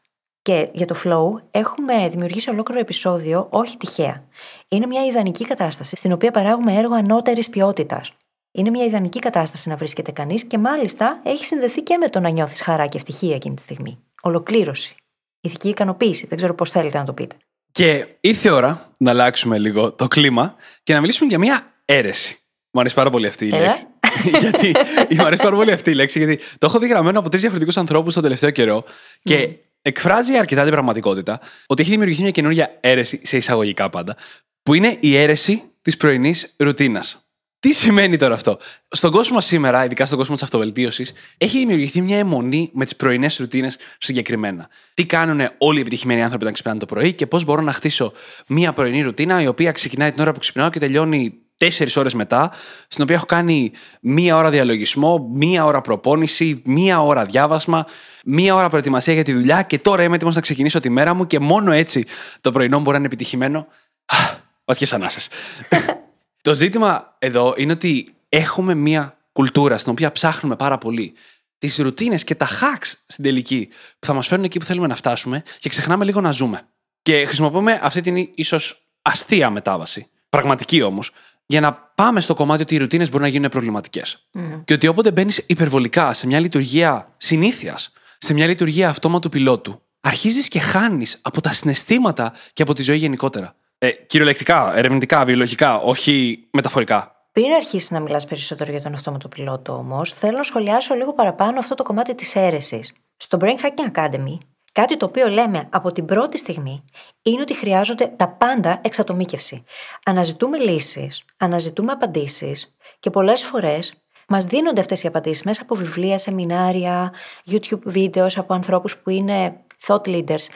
Και για το flow έχουμε δημιουργήσει ολόκληρο επεισόδιο, όχι τυχαία. Είναι μια ιδανική κατάσταση στην οποία παράγουμε έργο ανώτερης ποιότητας. Είναι μια ιδανική κατάσταση να βρίσκεται κανείς και μάλιστα έχει συνδεθεί και με το να νιώθεις χαρά και ευτυχία εκείνη τη στιγμή. Ολοκλήρωση. Ηθική ικανοποίηση. Δεν ξέρω πώς θέλετε να το πείτε. Και ήρθε η ώρα να αλλάξουμε λίγο το κλίμα και να μιλήσουμε για μια αίρεση. Μου αρέσει πάρα πολύ αυτή η λέξη. [LAUGHS] γιατί, μου αρέσει πάρα πολύ αυτή η λέξη, γιατί το έχω δει γραμμένο από τρεις διαφορετικούς ανθρώπους τον τελευταίο καιρό και εκφράζει αρκετά την πραγματικότητα ότι έχει δημιουργηθεί μια καινούργια αίρεση, σε εισαγωγικά πάντα, που είναι η αίρεση της πρωινής ρουτίνας. Τι σημαίνει τώρα αυτό; Στον κόσμο σήμερα, ειδικά στον κόσμο της αυτοβελτίωσης, έχει δημιουργηθεί μια αιμονή με τις πρωινές ρουτίνες συγκεκριμένα. Τι κάνουν όλοι οι επιτυχημένοι άνθρωποι όταν ξυπνάνε το πρωί και πώς μπορώ να χτίσω μια πρωινή ρουτίνα η οποία ξεκινάει την ώρα που ξυπνάω και τελειώνει τέσσερις ώρες μετά, στην οποία έχω κάνει μία ώρα διαλογισμό, μία ώρα προπόνηση, μία ώρα διάβασμα, μία ώρα προετοιμασία για τη δουλειά και τώρα είμαι έτοιμος να ξεκινήσω τη μέρα μου και μόνο έτσι το πρωινό μου μπορεί να είναι επιτυχημένο. Βαθιές ανάσες. [LAUGHS] το ζήτημα εδώ είναι ότι έχουμε μία κουλτούρα στην οποία ψάχνουμε πάρα πολύ τις ρουτίνες και τα hacks στην τελική που θα μας φέρουν εκεί που θέλουμε να φτάσουμε και ξεχνάμε λίγο να ζούμε. Και χρησιμοποιούμε αυτή την ίσως αστεία μετάβαση. Πραγματική όμως, για να πάμε στο κομμάτι ότι οι ρουτίνες μπορούν να γίνουν προβληματικές. Και ότι όποτε μπαίνεις υπερβολικά σε μια λειτουργία συνήθειας, σε μια λειτουργία αυτόματου πιλότου, αρχίζεις και χάνεις από τα συναισθήματα και από τη ζωή γενικότερα. Ε, κυριολεκτικά, ερευνητικά, βιολογικά, όχι μεταφορικά. Πριν αρχίσεις να μιλάς περισσότερο για τον αυτόματο πιλότο, όμως, θέλω να σχολιάσω λίγο παραπάνω αυτό το κομμάτι της αίρεσης. Στο Brain Hacking Academy Κάτι το οποίο λέμε από την πρώτη στιγμή είναι ότι χρειάζονται τα πάντα εξατομίκευση. Αναζητούμε λύσεις, αναζητούμε απαντήσεις και πολλές φορές μας δίνονται αυτές οι απαντήσεις μέσα από βιβλία, σεμινάρια, YouTube βίντεος από ανθρώπους που είναι thought leaders.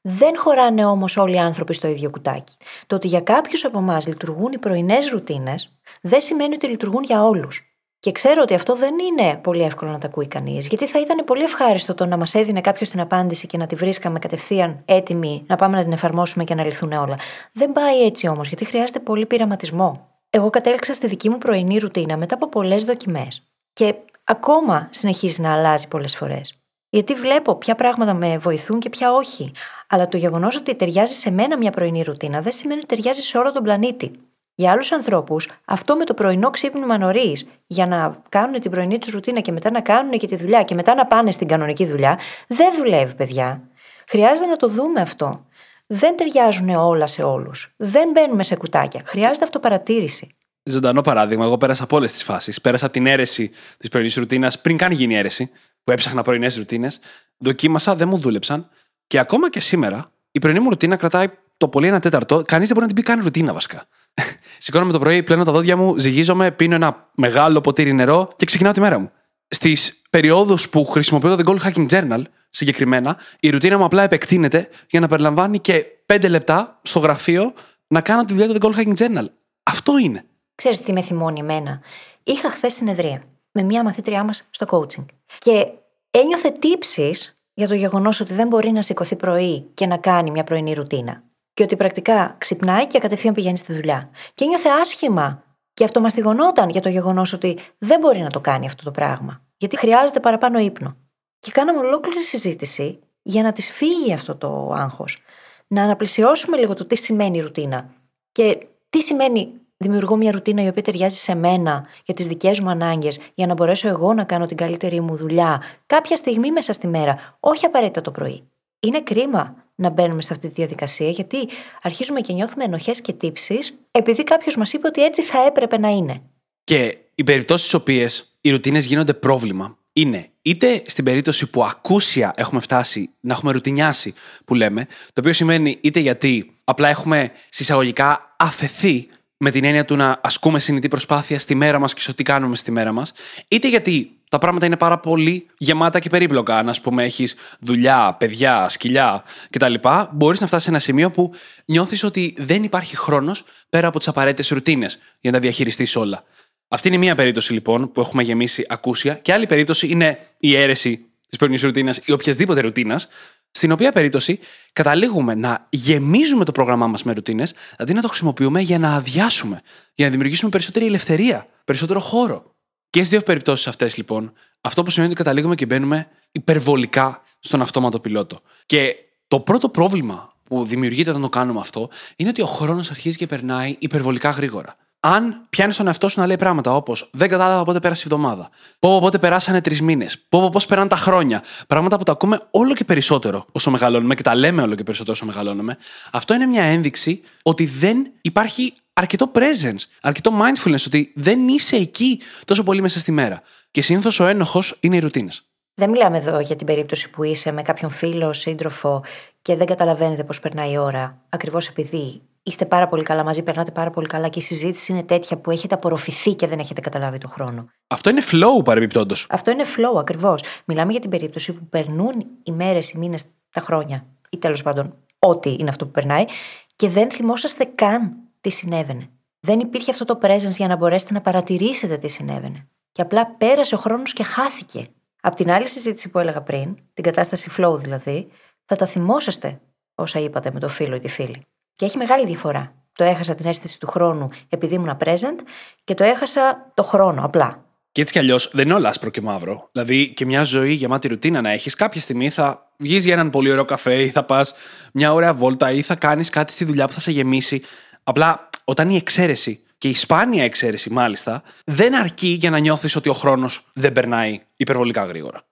Δεν χωράνε όμως όλοι οι άνθρωποι στο ίδιο κουτάκι. Το ότι για κάποιους από εμάς λειτουργούν οι πρωινές ρουτίνες δεν σημαίνει ότι λειτουργούν για όλους. Και ξέρω ότι αυτό δεν είναι πολύ εύκολο να τα ακούει κανείς, γιατί θα ήταν πολύ ευχάριστο το να μας έδινε κάποιος την απάντηση και να τη βρίσκαμε κατευθείαν έτοιμη να πάμε να την εφαρμόσουμε και να λυθούν όλα. Δεν πάει έτσι όμως, γιατί χρειάζεται πολύ πειραματισμό. Εγώ κατέληξα στη δική μου πρωινή ρουτίνα μετά από πολλές δοκιμές. Και ακόμα συνεχίζει να αλλάζει πολλές φορές. Γιατί βλέπω ποια πράγματα με βοηθούν και ποια όχι. Αλλά το γεγονός ότι ταιριάζει σε μένα μια πρωινή ρουτίνα δεν σημαίνει ότι ταιριάζει σε όλο τον πλανήτη. Για άλλους ανθρώπους, αυτό με το πρωινό ξύπνημα νωρίς, για να κάνουν την πρωινή τους ρουτίνα και μετά να κάνουν και τη δουλειά και μετά να πάνε στην κανονική δουλειά, δεν δουλεύει, παιδιά. Χρειάζεται να το δούμε αυτό. Δεν ταιριάζουν όλα σε όλους. Δεν μπαίνουμε σε κουτάκια. Χρειάζεται αυτοπαρατήρηση. Ζωντανό παράδειγμα. Εγώ πέρασα από όλες τις φάσεις. Πέρασα από την αίρεση της πρωινής ρουτίνας πριν καν γίνει αίρεση, που έψαχνα πρωινές ρουτίνες. Δοκίμασα, δεν μου δούλεψαν. Και ακόμα και σήμερα, η πρωινή μου ρουτίνα κρατάει το πολύ ένα τέταρτο. Κανείς δεν μπορεί να την πει καν ρουτίνα βασικά. Σηκώνομαι το πρωί, πλένω τα δόντια μου, ζυγίζομαι, πίνω ένα μεγάλο ποτήρι νερό και ξεκινάω τη μέρα μου. Στις περιόδους που χρησιμοποιώ το The Gold Hacking Journal, συγκεκριμένα, η ρουτίνα μου απλά επεκτείνεται για να περιλαμβάνει και 5 λεπτά στο γραφείο να κάνω τη δουλειά του The Gold Hacking Journal. Αυτό είναι. Ξέρεις τι με θυμώνει εμένα; Είχα χθες συνεδρία με μία μαθήτριά μας στο coaching. Και ένιωθε τύψει για το γεγονός ότι δεν μπορεί να σηκωθεί πρωί και να κάνει μια πρωινή ρουτίνα. Και ότι πρακτικά ξυπνάει και κατευθείαν πηγαίνει στη δουλειά. Και ένιωθε άσχημα και αυτομαστιγωνόταν για το γεγονός ότι δεν μπορεί να το κάνει αυτό το πράγμα. Γιατί χρειάζεται παραπάνω ύπνο. Και κάναμε ολόκληρη συζήτηση για να της φύγει αυτό το άγχος. Να αναπλησιώσουμε λίγο το τι σημαίνει ρουτίνα. Και τι σημαίνει δημιουργώ μια ρουτίνα η οποία ταιριάζει σε μένα για τις δικές μου ανάγκες, για να μπορέσω εγώ να κάνω την καλύτερη μου δουλειά κάποια στιγμή μέσα στη μέρα, όχι απαραίτητα το πρωί. Είναι κρίμα να μπαίνουμε σε αυτή τη διαδικασία, γιατί αρχίζουμε και νιώθουμε ενοχές και τύψεις, επειδή κάποιος μας είπε ότι έτσι θα έπρεπε να είναι. Και οι περιπτώσεις στις οποίες οι ρουτίνες γίνονται πρόβλημα είναι είτε στην περίπτωση που ακούσια έχουμε φτάσει να έχουμε ρουτινιάσει, που λέμε, το οποίο σημαίνει είτε γιατί απλά έχουμε συσσαγωγικά αφαιθεί με την έννοια του να ασκούμε συνειδητή προσπάθεια στη μέρα μας και στο τι κάνουμε στη μέρα μας, είτε γιατί τα πράγματα είναι πάρα πολύ γεμάτα και περίπλοκα. Αν, ας πούμε, έχεις δουλειά, παιδιά, σκυλιά κτλ., μπορείς να φτάσεις σε ένα σημείο που νιώθεις ότι δεν υπάρχει χρόνος πέρα από τις απαραίτητες ρουτίνες για να τα διαχειριστείς όλα. Αυτή είναι μία περίπτωση λοιπόν που έχουμε γεμίσει ακούσια, και άλλη περίπτωση είναι η αίρεση της πρωινής ρουτίνας ή οποιασδήποτε ρουτίνας, στην οποία περίπτωση καταλήγουμε να γεμίζουμε το πρόγραμμά μας με ρουτίνες, αντί να το χρησιμοποιούμε για να αδειάσουμε, για να δημιουργήσουμε περισσότερη ελευθερία, περισσότερο χώρο. Και στις δύο περιπτώσεις αυτές, λοιπόν, αυτό που σημαίνει ότι καταλήγουμε και μπαίνουμε υπερβολικά στον αυτόματο πιλότο. Και το πρώτο πρόβλημα που δημιουργείται όταν το κάνουμε αυτό είναι ότι ο χρόνος αρχίζει και περνάει υπερβολικά γρήγορα αν πιάνεις τον εαυτό σου να λέει πράγματα όπως Δεν κατάλαβα πότε πέρασε η εβδομάδα. Πω πότε περάσανε τρεις μήνες. Πω πώς περάνε τα χρόνια. Πράγματα που τα ακούμε όλο και περισσότερο όσο μεγαλώνουμε και τα λέμε όλο και περισσότερο όσο μεγαλώνουμε. Αυτό είναι μια ένδειξη ότι δεν υπάρχει αρκετό presence, αρκετό mindfulness, ότι δεν είσαι εκεί τόσο πολύ μέσα στη μέρα. Και συνήθως ο ένοχος είναι οι ρουτίνες. Δεν μιλάμε εδώ για την περίπτωση που είσαι με κάποιον φίλο, σύντροφο και δεν καταλαβαίνετε πώς περνάει η ώρα, ακριβώς επειδή είστε πάρα πολύ καλά μαζί, περνάτε πάρα πολύ καλά και η συζήτηση είναι τέτοια που έχετε απορροφηθεί και δεν έχετε καταλάβει το χρόνο. Αυτό είναι flow παρεμπιπτόντως. Αυτό είναι flow ακριβώς. Μιλάμε για την περίπτωση που περνούν οι μέρες, οι μήνες, τα χρόνια ή τέλος πάντων ό,τι είναι αυτό που περνάει και δεν θυμόσαστε καν τι συνέβαινε. Δεν υπήρχε αυτό το presence για να μπορέσετε να παρατηρήσετε τι συνέβαινε. Και απλά πέρασε ο χρόνος και χάθηκε. Απ' την άλλη συζήτηση που έλεγα πριν, την κατάσταση flow δηλαδή, θα τα θυμόσαστε όσα είπατε με το φίλο ή τη φίλη. Και έχει μεγάλη διαφορά. Το έχασα την αίσθηση του χρόνου επειδή ήμουν present και το έχασα το χρόνο απλά. Και έτσι κι αλλιώς δεν είναι όλα άσπρο και μαύρο. Δηλαδή και μια ζωή γεμάτη ρουτίνα να έχεις, κάποια στιγμή θα βγεις για έναν πολύ ωραίο καφέ ή θα πας μια ωραία βόλτα ή θα κάνεις κάτι στη δουλειά που θα σε γεμίσει. Απλά όταν η εξαίρεση και η σπάνια εξαίρεση μάλιστα δεν αρκεί για να νιώθεις ότι ο χρόνος δεν περνάει υπερβολικά γρήγορα.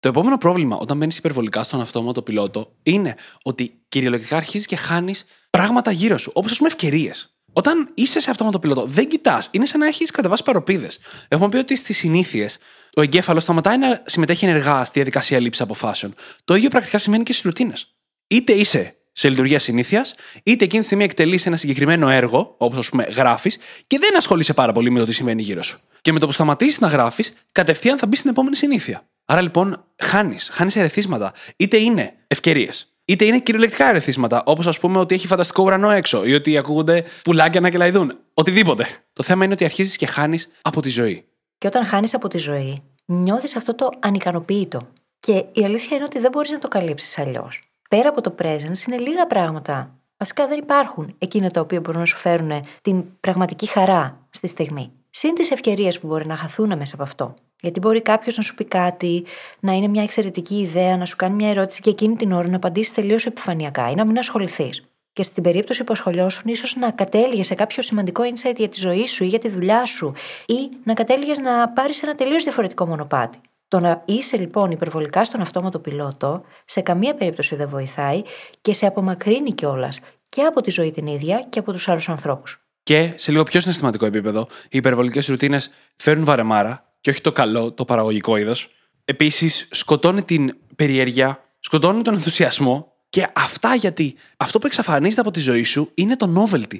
Το επόμενο πρόβλημα όταν μπαίνεις υπερβολικά στον αυτόματο πιλότο είναι ότι κυριολεκτικά αρχίζεις και χάνεις πράγματα γύρω σου, όπως ας πούμε ευκαιρίες. Όταν είσαι σε αυτόματο πιλότο, δεν κοιτάς. Είναι σαν να έχεις κατεβάσει παροπίδες. Έχουμε πει ότι στις συνήθειες ο εγκέφαλος σταματάει να συμμετέχει ενεργά στη διαδικασία λήψης αποφάσεων. Το ίδιο πρακτικά σημαίνει και στις ρουτίνες. Είτε είσαι σε λειτουργία συνήθειας, είτε εκείνη τη στιγμή εκτελείς ένα συγκεκριμένο έργο, όπως ας πούμε γράφεις, και δεν ασχολείσαι πάρα πολύ με το τι σημαίνει γύρω σου. Και με το που σταματήσεις να γράφεις, κατευθείαν θα μπεις στην επόμενη συνήθεια. Άρα λοιπόν χάνεις, χάνεις ερεθίσματα. Είτε είναι ευκαιρίες, είτε είναι κυριολεκτικά ερεθίσματα, όπως ας πούμε ότι έχει φανταστικό ουρανό έξω ή ότι ακούγονται πουλάκια να κελαϊδούν. Οτιδήποτε. Το θέμα είναι ότι αρχίζεις και χάνεις από τη ζωή. Και όταν χάνεις από τη ζωή, νιώθεις αυτό το ανικανοποίητο. Και η αλήθεια είναι ότι δεν μπορείς να το καλύψεις αλλιώς. Πέρα από το presence είναι λίγα πράγματα. Βασικά δεν υπάρχουν εκείνα τα οποία μπορούν να σου φέρουν την πραγματική χαρά στη στιγμή. Συν τις ευκαιρίες που μπορεί να χαθούν μέσα από αυτό. Γιατί μπορεί κάποιος να σου πει κάτι, να είναι μια εξαιρετική ιδέα, να σου κάνει μια ερώτηση και εκείνη την ώρα να απαντήσεις τελείως επιφανειακά ή να μην ασχοληθείς. Και στην περίπτωση που ασχολιώσουν, ίσως να κατέληγες σε κάποιο σημαντικό insight για τη ζωή σου ή για τη δουλειά σου, ή να κατέληγες να πάρεις ένα τελείως διαφορετικό μονοπάτι. Το να είσαι λοιπόν υπερβολικά στον αυτόματο πιλότο, σε καμία περίπτωση δεν βοηθάει και σε απομακρύνει κιόλας και από τη ζωή την ίδια και από τους άλλους ανθρώπους. Και σε λίγο πιο συναισθηματικό επίπεδο, οι υπερβολικές ρουτίνες φέρνουν βαρεμάρα και όχι το καλό, το παραγωγικό είδος. Επίσης, σκοτώνει την περιέργεια, σκοτώνει τον ενθουσιασμό και αυτά γιατί αυτό που εξαφανίζεται από τη ζωή σου είναι το novelty,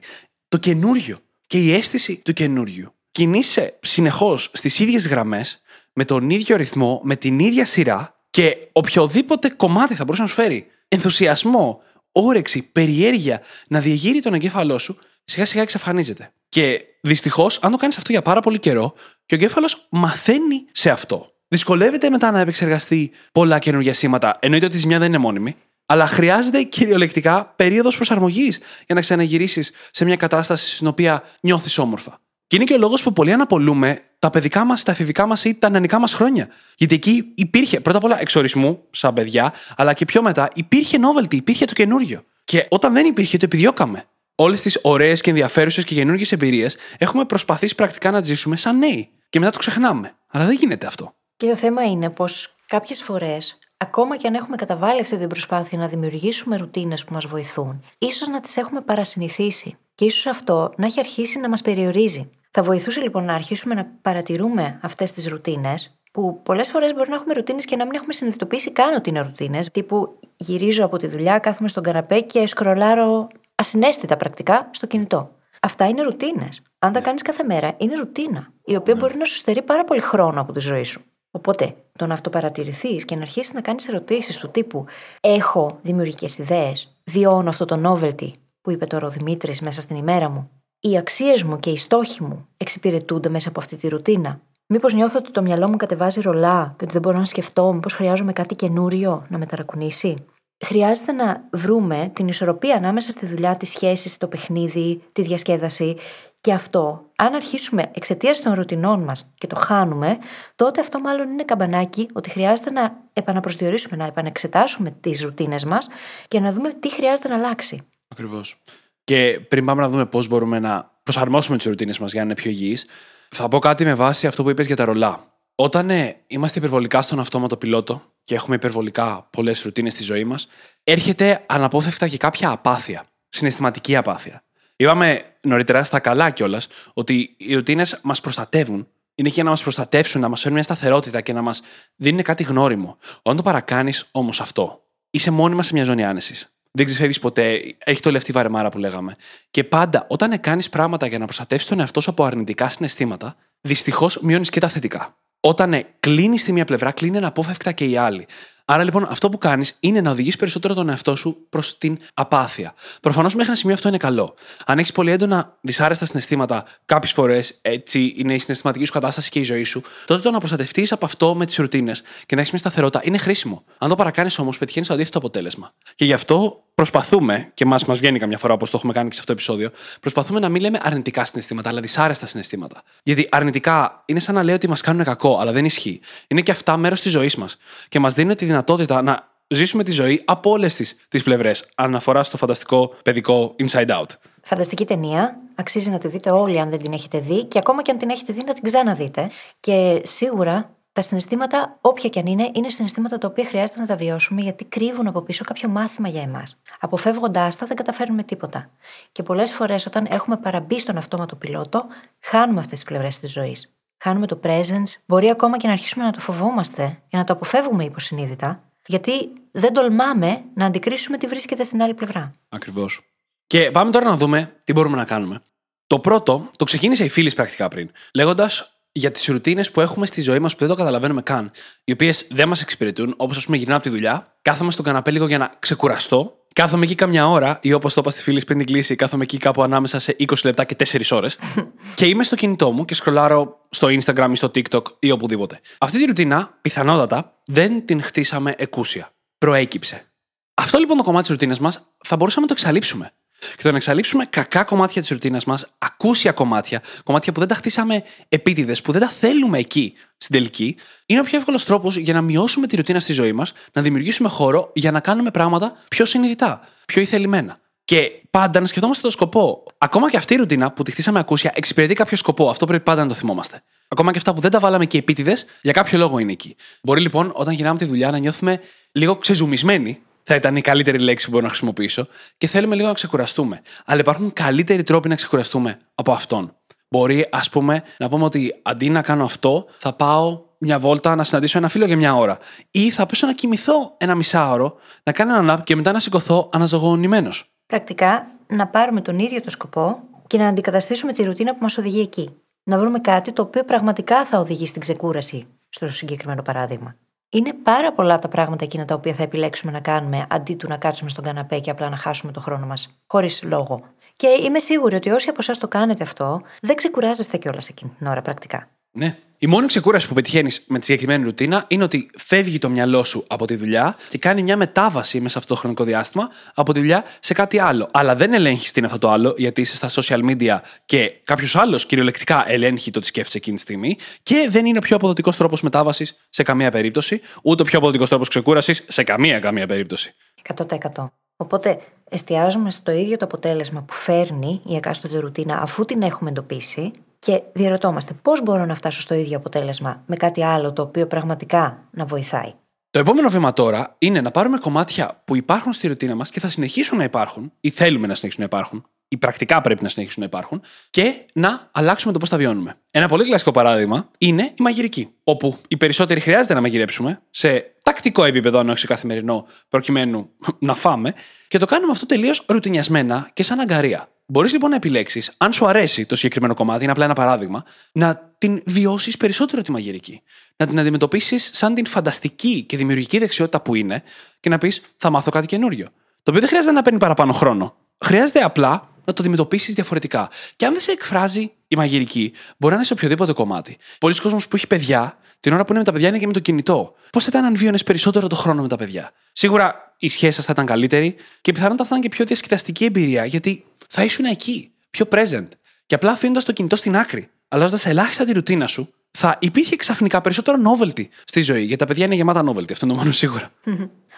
το καινούριο και η αίσθηση του καινούριου. Κινείσαι συνεχώς στις ίδιες γραμμές, με τον ίδιο ρυθμό, με την ίδια σειρά και οποιοδήποτε κομμάτι θα μπορούσε να σου φέρει ενθουσιασμό, όρεξη, περιέργεια να διεγείρει τον εγκέφαλό σου, σιγά σιγά εξαφανίζεται. Και δυστυχώς, αν το κάνεις αυτό για πάρα πολύ καιρό, και ο εγκέφαλος μαθαίνει σε αυτό. Δυσκολεύεται μετά να επεξεργαστεί πολλά καινούργια σήματα. Εννοείται ότι η ζημιά δεν είναι μόνιμη. Αλλά χρειάζεται κυριολεκτικά περίοδος προσαρμογής για να ξαναγυρίσεις σε μια κατάσταση στην οποία νιώθεις όμορφα. Και είναι και ο λόγος που πολλοί αναπολούμε τα παιδικά μας, τα εφηβικά μας ή τα νεανικά μας χρόνια. Γιατί εκεί υπήρχε πρώτα απ' όλα εξορισμού, σαν παιδιά, αλλά και πιο μετά υπήρχε novelty, υπήρχε το καινούριο. Και όταν δεν υπήρχε, το επιδιώκαμε. Όλες τις ωραίες και ενδιαφέρουσες και καινούργιες εμπειρίες έχουμε προσπαθήσει πρακτικά να ζήσουμε σαν νέοι. Και μετά το ξεχνάμε. Αλλά δεν γίνεται αυτό. Και το θέμα είναι πως κάποιες φορές, ακόμα και αν έχουμε καταβάλει αυτή την προσπάθεια να δημιουργήσουμε ρουτίνες που μας βοηθούν, ίσως να τις έχουμε παρασυνηθίσει. Και ίσως αυτό να έχει αρχίσει να μας περιορίζει. Θα βοηθούσε λοιπόν να αρχίσουμε να παρατηρούμε αυτές τις ρουτίνες, που πολλές φορές μπορεί να έχουμε ρουτίνες και να μην έχουμε συνειδητοποιήσει καν ότι είναι ρουτίνες. Τύπου γυρίζω από τη δουλειά, κάθομαι στον καναπέ και σκρολάρω ασυναίσθητα πρακτικά στο κινητό. Αυτά είναι ρουτίνες. Αν τα κάνεις κάθε μέρα, είναι ρουτίνα, η οποία μπορεί να σου στερεί πάρα πολύ χρόνο από τη ζωή σου. Οπότε, το να αυτοπαρατηρηθείς και να αρχίσεις να κάνεις ερωτήσεις του τύπου Έχω δημιουργικές ιδέες, βιώνω αυτό το novelty που είπε τώρα ο Δημήτρης μέσα στην ημέρα μου. Οι αξίες μου και οι στόχοι μου εξυπηρετούνται μέσα από αυτή τη ρουτίνα. Μήπως νιώθω ότι το μυαλό μου κατεβάζει ρολά και ότι δεν μπορώ να σκεφτώ, μήπως χρειάζομαι κάτι καινούριο να με ταρακουνήσει. Χρειάζεται να βρούμε την ισορροπία ανάμεσα στη δουλειά, τη σχέση, το παιχνίδι, τη διασκέδαση. Και αυτό, αν αρχίσουμε εξαιτίας των ρουτινών μας και το χάνουμε, τότε αυτό μάλλον είναι καμπανάκι ότι χρειάζεται να επαναπροσδιορίσουμε, να επανεξετάσουμε τις ρουτίνες μας και να δούμε τι χρειάζεται να αλλάξει. Ακριβώς. Και πριν πάμε να δούμε πώς μπορούμε να προσαρμόσουμε τις ρουτίνες μας για να είναι πιο υγιείς, θα πω κάτι με βάση αυτό που είπες για τα ρολά. Όταν ε, είμαστε υπερβολικά στον αυτόματο πιλότο και έχουμε υπερβολικά πολλές ρουτίνες στη ζωή μας, έρχεται αναπόφευκτα και κάποια απάθεια. Συναισθηματική απάθεια. Είπαμε νωρίτερα στα καλά κιόλας ότι οι ρουτίνες μας προστατεύουν. Είναι εκεί για να μας προστατεύσουν, να μας φέρουν μια σταθερότητα και να μας δίνουν κάτι γνώριμο. Όταν το παρακάνεις όμως αυτό, είσαι μόνιμα σε μια ζώνη άνεσης δεν ξεφεύγεις ποτέ. Έχει το λεφτή βαρεμάρα που λέγαμε. Και πάντα, όταν κάνει πράγματα για να προστατεύσεις τον εαυτό σου από αρνητικά συναισθήματα, δυστυχώς μειώνεις και τα θετικά. Όταν κλείνεις τη μία πλευρά, κλείνει αναπόφευκτα και η άλλη. Άρα λοιπόν αυτό που κάνεις είναι να οδηγείς περισσότερο τον εαυτό σου προς την απάθεια. Προφανώς μέχρι ένα σημείο αυτό είναι καλό. Αν έχεις πολύ έντονα δυσάρεστα συναισθήματα, κάποιες φορές έτσι είναι η συναισθηματική σου κατάσταση και η ζωή σου, τότε το να προστατευτείς από αυτό με τις ρουτίνες και να έχεις μια σταθερότητα είναι χρήσιμο. Αν το παρακάνεις όμως, πετυχαίνεις το αντίθετο αποτέλεσμα. Και γι' αυτό προσπαθούμε, και μας μας βγαίνει καμιά φορά όπως το έχουμε κάνει και σε αυτό το επεισόδιο, προσπαθούμε να μην λέμε αρνητικά συναισθήματα, αλλά δυσάρεστα συναισθήματα. Γιατί αρνητικά είναι σαν να λέει ότι μας κάνουν κακό, αλλά δεν ισχύει. Είναι και αυτά μέρος της ζωής μας. Και μας δίνουν τη δυνατότητα να ζήσουμε τη ζωή από όλες τις πλευρές. Αναφορά στο φανταστικό παιδικό Inside Out. Φανταστική ταινία. Αξίζει να τη δείτε όλοι αν δεν την έχετε δει και ακόμα και αν την έχετε δει να την ξαναδείτε. Και σίγουρα τα συναισθήματα, όποια και αν είναι, είναι συναισθήματα τα οποία χρειάζεται να τα βιώσουμε γιατί κρύβουν από πίσω κάποιο μάθημα για εμάς. Αποφεύγοντάς τα, δεν καταφέρνουμε τίποτα. Και πολλές φορές, όταν έχουμε παραμπεί στον αυτόματο πιλότο, χάνουμε αυτές τις πλευρές της ζωής. Χάνουμε το presence, μπορεί ακόμα και να αρχίσουμε να το φοβόμαστε για να το αποφεύγουμε υποσυνείδητα, γιατί δεν τολμάμε να αντικρίσουμε τι βρίσκεται στην άλλη πλευρά. Ακριβώς. Και πάμε τώρα να δούμε τι μπορούμε να κάνουμε. Το πρώτο το ξεκίνησε η φίλη πρακτικά πριν, λέγοντας για τις ρουτίνες που έχουμε στη ζωή μας που δεν το καταλαβαίνουμε καν, οι οποίες δεν μας εξυπηρετούν, όπως ας πούμε γυρνάω από τη δουλειά, κάθομαι στον καναπέ λίγο για να ξεκουραστώ Κάθομαι εκεί καμιά ώρα, ή όπως το είπα στη φίλη πριν την κλείσει, κάθομαι εκεί κάπου ανάμεσα σε 20 λεπτά και 4 ώρες. [LAUGHS] και είμαι στο κινητό μου και σκρολάρω στο Instagram ή στο TikTok ή οπουδήποτε. Αυτή τη ρουτίνα, πιθανότατα, δεν την χτίσαμε εκούσια. Προέκυψε. Αυτό λοιπόν το κομμάτι της ρουτίνας μας θα μπορούσαμε να το εξαλείψουμε. Και το να εξαλείψουμε κακά κομμάτια της ρουτίνας μας, ακούσια κομμάτια, κομμάτια που δεν τα χτίσαμε επίτηδες, που δεν τα θέλουμε εκεί στην τελική, είναι ο πιο εύκολος τρόπος για να μειώσουμε τη ρουτίνα στη ζωή μας, να δημιουργήσουμε χώρο για να κάνουμε πράγματα πιο συνειδητά, πιο ηθελημένα. Και πάντα να σκεφτόμαστε το σκοπό. Ακόμα και αυτή η ρουτίνα που τη χτίσαμε ακούσια εξυπηρετεί κάποιο σκοπό. Αυτό πρέπει πάντα να το θυμόμαστε. Ακόμα και αυτά που δεν τα βάλαμε και επίτηδες, για κάποιο λόγο είναι εκεί. Μπορεί λοιπόν όταν γυρνάμε τη δουλειά να νιώθουμε λίγο ξεζουμισμένοι θα ήταν η καλύτερη λέξη που μπορώ να χρησιμοποιήσω και θέλουμε λίγο να ξεκουραστούμε. Αλλά υπάρχουν καλύτεροι τρόποι να ξεκουραστούμε από αυτόν. Μπορεί, ας πούμε, να πούμε ότι αντί να κάνω αυτό, θα πάω μια βόλτα να συναντήσω ένα φίλο για μια ώρα. Ή θα πέσω να κοιμηθώ ένα μισάωρο, να κάνω ένα nap και μετά να σηκωθώ αναζωογονημένος. Πρακτικά, να πάρουμε τον ίδιο το σκοπό και να αντικαταστήσουμε τη ρουτίνα που μας οδηγεί εκεί. Να βρούμε κάτι το οποίο πραγματικά θα οδηγεί στην ξεκούραση, στο συγκεκριμένο παράδειγμα. Είναι πάρα πολλά τα πράγματα εκείνα τα οποία θα επιλέξουμε να κάνουμε αντί του να κάτσουμε στον καναπέ και απλά να χάσουμε το χρόνο μας, χωρίς λόγο. Και είμαι σίγουρη ότι όσοι από εσάς το κάνετε αυτό, δεν ξεκουράζεστε κιόλας εκείνη την ώρα πρακτικά. Ναι. Η μόνη ξεκούραση που πετυχαίνεις με τη συγκεκριμένη ρουτίνα είναι ότι φεύγει το μυαλό σου από τη δουλειά και κάνει μια μετάβαση μέσα σε αυτό το χρονικό διάστημα από τη δουλειά σε κάτι άλλο. Αλλά δεν ελέγχεις τι είναι αυτό το άλλο, γιατί είσαι στα social media και κάποιος άλλος κυριολεκτικά ελέγχει το τι σκέφτεσαι εκείνη τη στιγμή και δεν είναι ο πιο αποδοτικός τρόπος μετάβασης σε καμία περίπτωση, ούτε ο πιο αποδοτικός τρόπος ξεκούρασης σε καμία καμία περίπτωση. 100%. Οπότε εστιάζουμε στο ίδιο το αποτέλεσμα που φέρνει η εκάστοτε ρουτίνα αφού την έχουμε εντοπίσει και διαρωτόμαστε πώς μπορώ να φτάσω στο ίδιο αποτέλεσμα με κάτι άλλο το οποίο πραγματικά να βοηθάει; Το επόμενο βήμα τώρα είναι να πάρουμε κομμάτια που υπάρχουν στη ρουτίνα μας και θα συνεχίσουν να υπάρχουν, ή θέλουμε να συνεχίσουν να υπάρχουν, ή πρακτικά πρέπει να συνεχίσουν να υπάρχουν, και να αλλάξουμε το πώς τα βιώνουμε. Ένα πολύ κλασικό παράδειγμα είναι η μαγειρική. Όπου οι περισσότεροι χρειάζεται να μαγειρέψουμε σε τακτικό επίπεδο, αν όχι σε καθημερινό, προκειμένου να φάμε, και το κάνουμε αυτό τελείως ρουτινιασμένα και σαν αγκαρία. Μπορείς λοιπόν να επιλέξεις, αν σου αρέσει το συγκεκριμένο κομμάτι, είναι απλά ένα παράδειγμα, να την βιώσεις περισσότερο τη μαγειρική. Να την αντιμετωπίσεις σαν την φανταστική και δημιουργική δεξιότητα που είναι και να πεις, Θα μάθω κάτι καινούριο. Το οποίο δεν χρειάζεται να παίρνει παραπάνω χρόνο. Χρειάζεται απλά να το αντιμετωπίσεις διαφορετικά. Και αν δεν σε εκφράζει η μαγειρική, μπορεί να είναι σε οποιοδήποτε κομμάτι. Πολλοί κόσμοι που έχει παιδιά, την ώρα που είναι με τα παιδιά είναι και με το κινητό. Πώς θα ήταν αν βίωνε περισσότερο το χρόνο με τα παιδιά; Σίγουρα η σχέση σα θα ήταν καλύτερη και πιθανότατα θα ήταν και πιο διασκεδαστική εμπειρία, γιατί θα ήσουν εκεί, πιο present. Και απλά αφήνοντας το κινητό στην άκρη, αλλάζοντας ελάχιστα τη ρουτίνα σου, θα υπήρχε ξαφνικά περισσότερο novelty στη ζωή. Γιατί τα παιδιά είναι γεμάτα novelty, αυτό είναι το μόνο σίγουρο.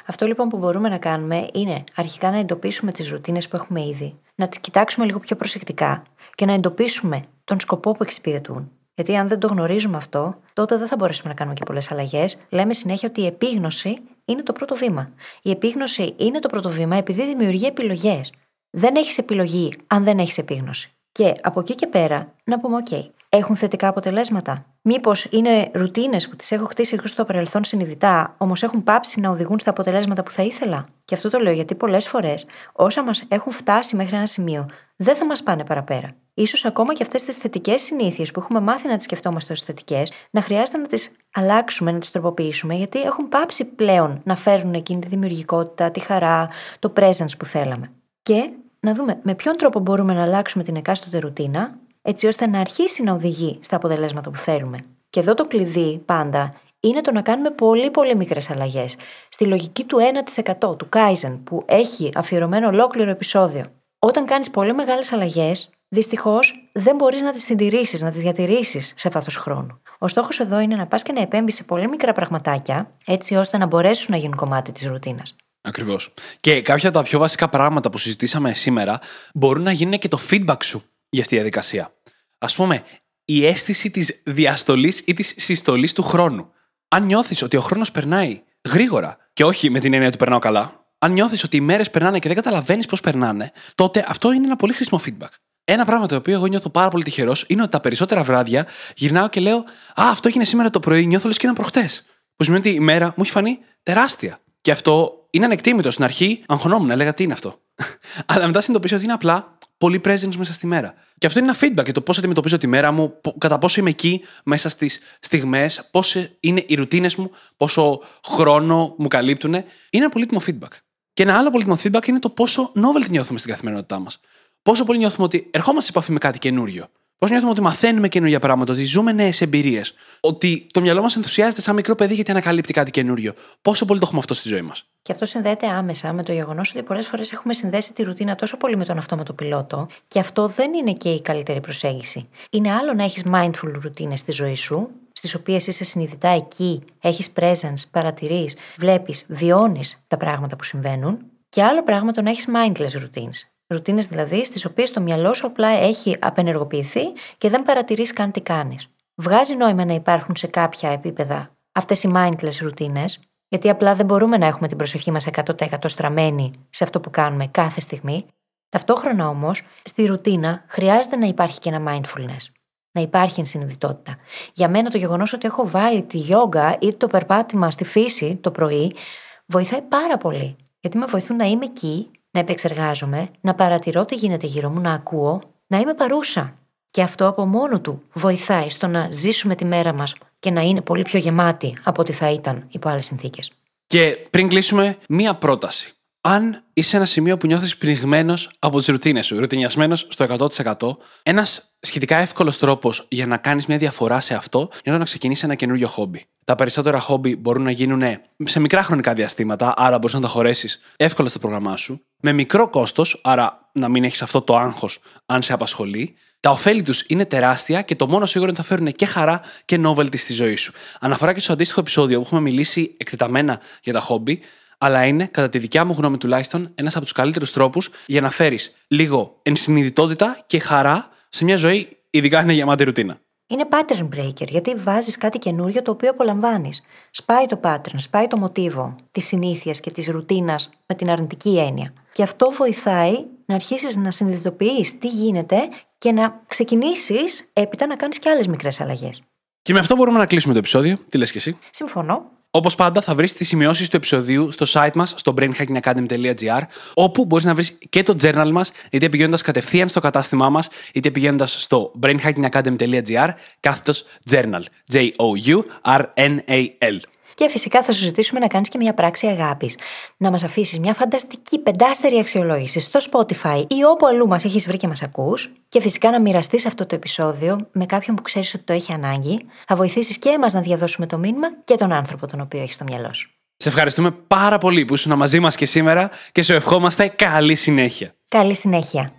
Αυτό λοιπόν που μπορούμε να κάνουμε είναι αρχικά να εντοπίσουμε τις ρουτίνες που έχουμε ήδη, να τις κοιτάξουμε λίγο πιο προσεκτικά και να εντοπίσουμε τον σκοπό που εξυπηρετούν. Γιατί αν δεν το γνωρίζουμε αυτό, τότε δεν θα μπορέσουμε να κάνουμε και πολλές αλλαγές. Λέμε συνέχεια ότι η επίγνωση είναι το πρώτο βήμα. Η επίγνωση είναι το πρώτο βήμα επειδή δημιουργεί επιλογές. Δεν έχεις επιλογή αν δεν έχεις επίγνωση. Και από εκεί και πέρα να πούμε: OK, έχουν θετικά αποτελέσματα. Μήπως είναι ρουτίνες που τις έχω χτίσει εγώ στο παρελθόν συνειδητά, όμως έχουν πάψει να οδηγούν στα αποτελέσματα που θα ήθελα. Και αυτό το λέω γιατί πολλές φορές όσα μας έχουν φτάσει μέχρι ένα σημείο δεν θα μας πάνε παραπέρα. σω ακόμα και αυτές τις θετικές συνήθειες που έχουμε μάθει να τις σκεφτόμαστε ως θετικές, να χρειάζεται να τις αλλάξουμε, να τις τροποποιήσουμε, γιατί έχουν πάψει πλέον να φέρνουν εκείνη τη δημιουργικότητα, τη χαρά, το presence που θέλαμε. Και να δούμε με ποιον τρόπο μπορούμε να αλλάξουμε την εκάστοτε ρουτίνα, έτσι ώστε να αρχίσει να οδηγεί στα αποτελέσματα που θέλουμε. Και εδώ το κλειδί πάντα είναι το να κάνουμε πολύ πολύ μικρές αλλαγές. Στη λογική του 1% του Kaizen που έχει αφιερωμένο ολόκληρο επεισόδιο. Όταν κάνεις πολύ μεγάλες αλλαγές, δυστυχώς δεν μπορείς να τις συντηρήσεις, να τις διατηρήσεις σε βάθο χρόνου. Ο στόχος εδώ είναι να πας και να επέμβεις σε πολύ μικρά πραγματάκια, έτσι ώστε να μπορέσουν να γίνουν κομμάτι της ρουτίνας. Ακριβώς. Και κάποια από τα πιο βασικά πράγματα που συζητήσαμε σήμερα μπορούν να γίνουν και το feedback σου για αυτή τη διαδικασία. Α πούμε, η αίσθηση της διαστολής ή της συστολής του χρόνου. Αν νιώθεις ότι ο χρόνος περνάει γρήγορα και όχι με την έννοια ότι περνάω καλά, αν νιώθεις ότι οι μέρες περνάνε και δεν καταλαβαίνεις πώς περνάνε, τότε αυτό είναι ένα πολύ χρήσιμο feedback. Ένα πράγμα το οποίο εγώ νιώθω πάρα πολύ τυχερός είναι ότι τα περισσότερα βράδια γυρνάω και λέω Α, αυτό έγινε σήμερα το πρωί, νιώθω λες και ήταν προχτές. Που σημαίνει ότι η μέρα μου έχει φανεί τεράστια. Και αυτό είναι ανεκτήμητο. Στην αρχή αγχωνόμουν, έλεγα τι είναι αυτό; [LAUGHS] Αλλά μετά συνειδητοποίησα ότι είναι απλά πολύ presence μέσα στη μέρα. Και αυτό είναι ένα feedback για το πώς αντιμετωπίζω τη μέρα μου, κατά πόσο είμαι εκεί μέσα στις στιγμές, πόσο είναι οι ρουτίνες μου, πόσο χρόνο μου καλύπτουν. Είναι ένα πολύτιμο feedback. Και ένα άλλο πολύτιμο feedback είναι το πόσο novelty νιώθουμε στην καθημερινότητά μας. Πόσο πολύ νιώθουμε ότι ερχόμαστε σε επαφή με κάτι καινούριο. Πώς νιώθουμε ότι μαθαίνουμε καινούργια πράγματα, ότι ζούμε νέες εμπειρίες. Ότι το μυαλό μας ενθουσιάζεται σαν μικρό παιδί γιατί ανακαλύπτει κάτι καινούριο. Πόσο πολύ το έχουμε αυτό στη ζωή μας. Και αυτό συνδέεται άμεσα με το γεγονός ότι πολλές φορές έχουμε συνδέσει τη ρουτίνα τόσο πολύ με τον αυτόματο πιλότο, και αυτό δεν είναι και η καλύτερη προσέγγιση. Είναι άλλο να έχεις mindful ρουτίνες στη ζωή σου, στις οποίες είσαι συνειδητά εκεί, έχεις presence, παρατηρείς, βλέπεις, βιώνεις τα πράγματα που συμβαίνουν, και άλλο πράγμα το να έχεις mindless routines. Ρουτίνες δηλαδή, στις οποίες το μυαλό σου απλά έχει απενεργοποιηθεί και δεν παρατηρείς καν τι κάνεις. Βγάζει νόημα να υπάρχουν σε κάποια επίπεδα αυτές οι mindless ρουτίνες, γιατί απλά δεν μπορούμε να έχουμε την προσοχή μας 100% στραμμένη σε αυτό που κάνουμε κάθε στιγμή. Ταυτόχρονα όμως, στη ρουτίνα χρειάζεται να υπάρχει και ένα mindfulness. Να υπάρχει ενσυνειδητότητα. Για μένα το γεγονός ότι έχω βάλει τη γιόγκα ή το περπάτημα στη φύση το πρωί βοηθάει πάρα πολύ. Γιατί με βοηθούν να είμαι εκεί, να επεξεργάζομαι, να παρατηρώ τι γίνεται γύρω μου, να ακούω, να είμαι παρούσα. Και αυτό από μόνο του βοηθάει στο να ζήσουμε τη μέρα μας και να είναι πολύ πιο γεμάτη από ό,τι θα ήταν υπό άλλες συνθήκες. Και πριν κλείσουμε, μία πρόταση. Αν είσαι ένα σημείο που νιώθεις πνιγμένος από τις ρουτίνες σου, ρουτινιασμένος στο 100%, ένας σχετικά εύκολος τρόπος για να κάνεις μια διαφορά σε αυτό είναι να ξεκινήσεις ένα καινούριο χόμπι. Τα περισσότερα χόμπι μπορούν να γίνουν σε μικρά χρονικά διαστήματα, άρα μπορείς να τα χωρέσεις εύκολα στο πρόγραμμά σου, με μικρό κόστος, άρα να μην έχεις αυτό το άγχος αν σε απασχολεί. Τα ωφέλη τους είναι τεράστια και το μόνο σίγουρο είναι ότι θα φέρουν και χαρά και novelty στη ζωή σου. Αναφορά και στο αντίστοιχο επεισόδιο που έχουμε μιλήσει εκτεταμένα για τα χόμπι, αλλά είναι, κατά τη δικιά μου γνώμη τουλάχιστον, ένας από τους καλύτερους τρόπους για να φέρεις λίγο ενσυνειδητότητα και χαρά σε μια ζωή, ειδικά είναι γεμάτη ρουτίνα. Είναι pattern breaker, γιατί βάζεις κάτι καινούριο το οποίο απολαμβάνεις. Σπάει το pattern, σπάει το μοτίβο της συνήθειας και της ρουτίνας με την αρνητική έννοια. Και αυτό βοηθάει να αρχίσεις να συνειδητοποιείς τι γίνεται και να ξεκινήσεις έπειτα να κάνεις και άλλες μικρές αλλαγές. Και με αυτό μπορούμε να κλείσουμε το επεισόδιο. Τι λες και εσύ; Συμφωνώ. Όπως πάντα, θα βρεις τις σημειώσεις του επεισοδίου στο site μας, στο brainhackingacademy.gr, όπου μπορείς να βρεις και το journal μας, είτε πηγαίνοντας κατευθείαν στο κατάστημά μας, είτε πηγαίνοντας στο brainhackingacademy.gr, κάθετος journal. J-O-U-R-N-A-L. Και φυσικά θα σου ζητήσουμε να κάνεις και μια πράξη αγάπης. Να μας αφήσεις μια φανταστική πεντάστερη αξιολόγηση στο Spotify ή όπου αλλού μας έχεις βρει και μας ακούς. Και φυσικά να μοιραστείς αυτό το επεισόδιο με κάποιον που ξέρεις ότι το έχει ανάγκη. Θα βοηθήσεις και εμάς να διαδώσουμε το μήνυμα και τον άνθρωπο τον οποίο έχεις στο μυαλό σου. Σε ευχαριστούμε πάρα πολύ που ήσουν μαζί μας και σήμερα και σου ευχόμαστε καλή συνέχεια. Καλή συνέχεια.